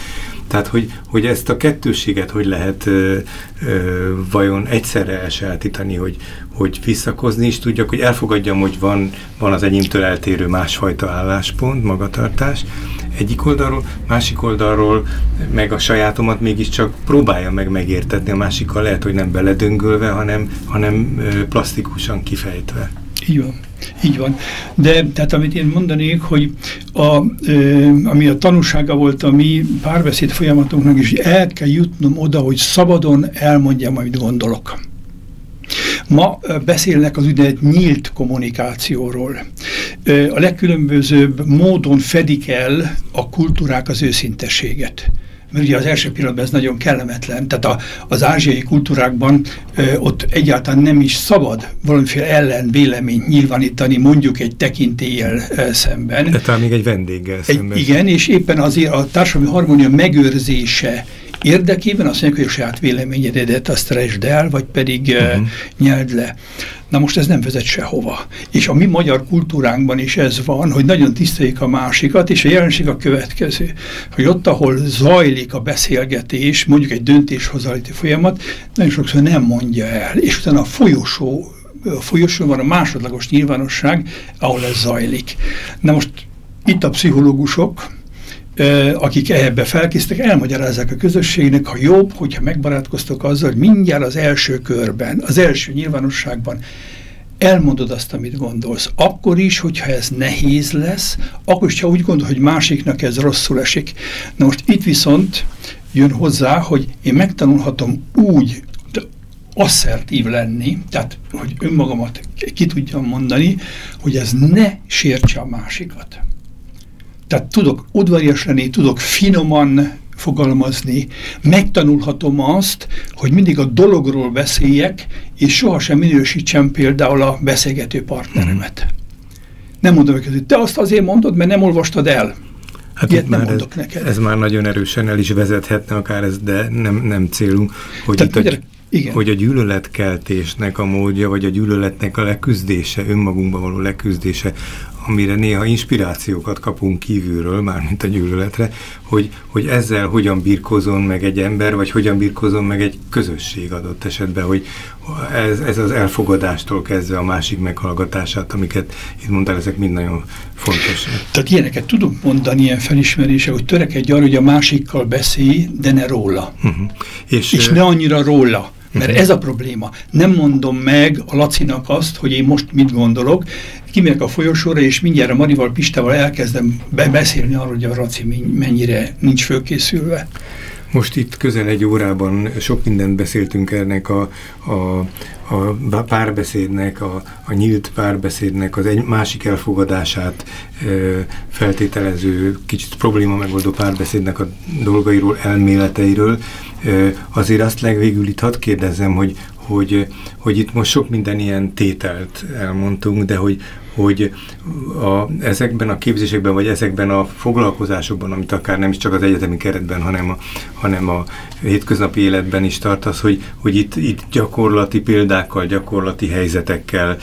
Tehát, hogy, hogy ezt a kettősséget hogy lehet ö, ö, vajon egyszerre elsajátítani, hogy, hogy visszakozni is tudjak, hogy elfogadjam, hogy van, van az enyémtől eltérő másfajta álláspont, magatartás, egyik oldalról, másik oldalról meg a sajátomat mégiscsak próbálja meg megértetni, a másikkal lehet, hogy nem beledöngölve, hanem, hanem plastikusan kifejtve. Van. Így van. De tehát amit én mondanék, hogy a, ö, ami a tanúsága volt a mi párbeszéd folyamatunknak is, el kell jutnom oda, hogy szabadon elmondjam, amit gondolok. Ma beszélnek az úgynevezett nyílt kommunikációról. A legkülönbözőbb módon fedik el a kultúrák az őszintességet mert ugye az első pillanatban ez nagyon kellemetlen, tehát a, az ázsiai kultúrákban ö, ott egyáltalán nem is szabad valamiféle ellen véleményt nyilvánítani mondjuk egy tekintéllyel szemben. De talán még egy vendéggel egy, szemben. Igen, és éppen azért a társadalmi harmónia megőrzése érdekében azt mondják, hogy a saját véleményedet azt resd el, vagy pedig uh -huh. nyeld le. Na most ez nem vezet sehova. És a mi magyar kultúránkban is ez van, hogy nagyon tiszteljük a másikat, és a jelenség a következő, hogy ott, ahol zajlik a beszélgetés, mondjuk egy döntéshozaliti folyamat, nagyon sokszor nem mondja el, és utána a folyosó a folyosón van a másodlagos nyilvánosság, ahol ez zajlik. Na most itt a pszichológusok akik ebbe felkésztek, elmagyarázzák a közösségnek, ha jobb, hogyha megbarátkoztok azzal, hogy mindjárt az első körben, az első nyilvánosságban elmondod azt, amit gondolsz. Akkor is, hogyha ez nehéz lesz, akkor is, ha úgy gondol, hogy másiknak ez rosszul esik. Na most itt viszont jön hozzá, hogy én megtanulhatom úgy asszertív lenni, tehát hogy önmagamat ki tudjam mondani, hogy ez ne sértse a másikat. Tehát tudok udvarias lenni, tudok finoman fogalmazni, megtanulhatom azt, hogy mindig a dologról beszéljek, és sohasem minősítsem például a beszélgető partneremet. Nem mondom hogy te azt azért mondod, mert nem olvastad el. Hát Ilyet nem mondok ez, neked. Ez már nagyon erősen el is vezethetne akár ez, de nem, nem célunk, hogy Tehát, itt a, igen. hogy a gyűlöletkeltésnek a módja, vagy a gyűlöletnek a leküzdése, önmagunkban való leküzdése, amire néha inspirációkat kapunk kívülről, mármint a gyűlöletre, hogy, hogy ezzel hogyan birkozon meg egy ember, vagy hogyan birkozon meg egy közösség adott esetben, hogy ez, ez az elfogadástól kezdve a másik meghallgatását, amiket itt mondtál, ezek mind nagyon fontos. Tehát ilyeneket tudunk mondani, ilyen felismerése, hogy törekedj arra, hogy a másikkal beszélj, de ne róla. Uh -huh. És, és ne annyira róla. Mert -huh. ez a probléma. Nem mondom meg a Lacinak azt, hogy én most mit gondolok, kimegyek a folyosóra, és mindjárt a Marival Pistával elkezdem be beszélni arról, hogy a Raci mennyire nincs fölkészülve. Most itt közel egy órában sok mindent beszéltünk ennek a, a, a párbeszédnek, a, a nyílt párbeszédnek, az egy másik elfogadását e, feltételező, kicsit probléma megoldó párbeszédnek a dolgairól, elméleteiről. Azért azt legvégül itt hadd kérdezzem, hogy, hogy, hogy itt most sok minden ilyen tételt elmondtunk, de hogy, hogy a, ezekben a képzésekben, vagy ezekben a foglalkozásokban, amit akár nem is csak az egyetemi keretben, hanem a, hanem a hétköznapi életben is tartasz, hogy, hogy itt, itt gyakorlati példákkal, gyakorlati helyzetekkel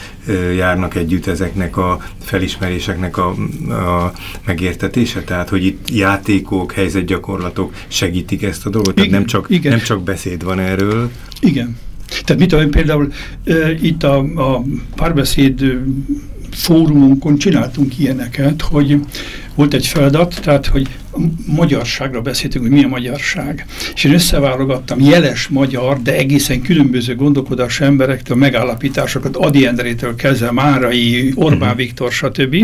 járnak együtt ezeknek a felismeréseknek a, a megértetése, tehát hogy itt játékok, helyzetgyakorlatok segítik ezt a dolgot, igen, tehát nem csak, igen. nem csak beszéd van erről. Igen. Tehát mit tudom, például e, itt a, a párbeszéd fórumunkon csináltunk ilyeneket, hogy volt egy feladat, tehát, hogy magyarságra beszéltünk, hogy mi a magyarság. És én összeválogattam jeles magyar, de egészen különböző gondolkodás emberektől megállapításokat, Adi Endrétől kezdve, Márai, Orbán mhm. Viktor, stb.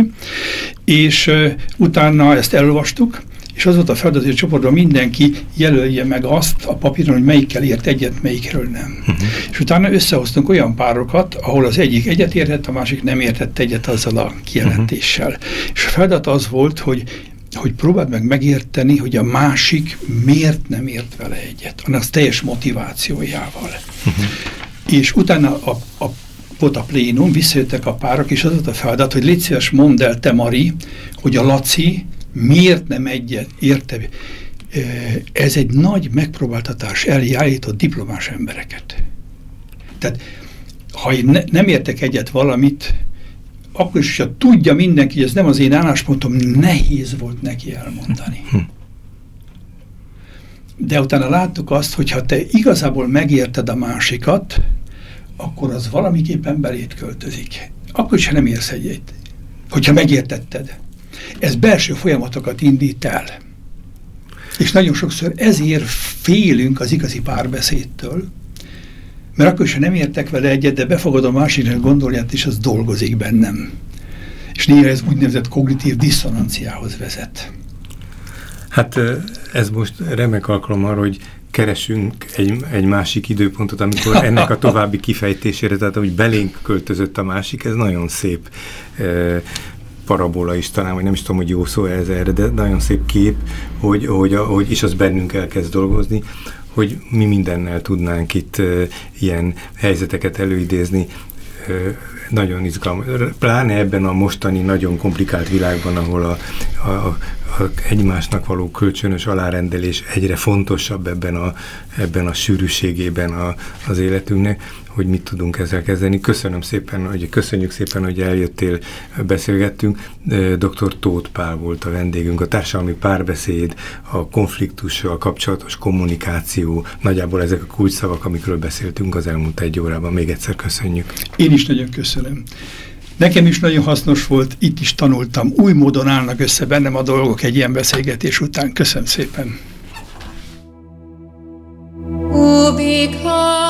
És uh, utána ezt elolvastuk, és az volt a feladat, hogy a csoportban mindenki jelölje meg azt a papíron, hogy melyikkel ért egyet, melyikről nem. Uh mhm. -huh. És utána összehoztunk olyan párokat, ahol az egyik egyet értett, a másik nem értett egyet azzal a kijelentéssel. Uh mhm. -huh. És a feladat az volt, hogy hogy próbáld meg megérteni, hogy a másik miért nem ért vele egyet, annak teljes motivációjával. Uh mhm. -huh. És utána a, a volt a plénum, visszajöttek a párok, és az volt a feladat, hogy légy szíves, mondd el te, Mari, hogy a Laci miért nem egyet érte? Ez egy nagy megpróbáltatás elé állított diplomás embereket. Tehát, ha én ne, nem értek egyet valamit, akkor is, ha tudja mindenki, hogy ez nem az én álláspontom, nehéz volt neki elmondani. Hm. De utána láttuk azt, hogy ha te igazából megérted a másikat, akkor az valamiképpen belét költözik. Akkor is, ha nem érsz egyet. Hogyha megértetted. Ez belső folyamatokat indít el. És nagyon sokszor ezért félünk az igazi párbeszédtől, mert akkor ha nem értek vele egyet, de befogadom a másiknak gondolját, és az dolgozik bennem. És néha ez úgynevezett kognitív diszonanciához vezet. Hát ez most remek alkalom arra, hogy keresünk egy, egy másik időpontot, amikor ennek a további kifejtésére, tehát hogy belénk költözött a másik, ez nagyon szép parabola is talán, vagy nem is tudom, hogy jó szó ez erre, de nagyon szép kép, hogy, hogy, hogy is az bennünk elkezd dolgozni, hogy mi mindennel tudnánk itt uh, ilyen helyzeteket előidézni, uh, nagyon izgalmas, pláne ebben a mostani nagyon komplikált világban, ahol a, a, a egymásnak való kölcsönös alárendelés egyre fontosabb ebben a, ebben a sűrűségében a, az életünknek hogy mit tudunk ezzel kezdeni. Köszönöm szépen, hogy köszönjük szépen, hogy eljöttél, beszélgettünk. Dr. Tóth Pál volt a vendégünk, a társadalmi párbeszéd, a konfliktussal kapcsolatos kommunikáció, nagyjából ezek a kulcsszavak, amikről beszéltünk az elmúlt egy órában. Még egyszer köszönjük. Én is nagyon köszönöm. Nekem is nagyon hasznos volt, itt is tanultam, új módon állnak össze bennem a dolgok egy ilyen beszélgetés után. Köszönöm szépen! Oh, because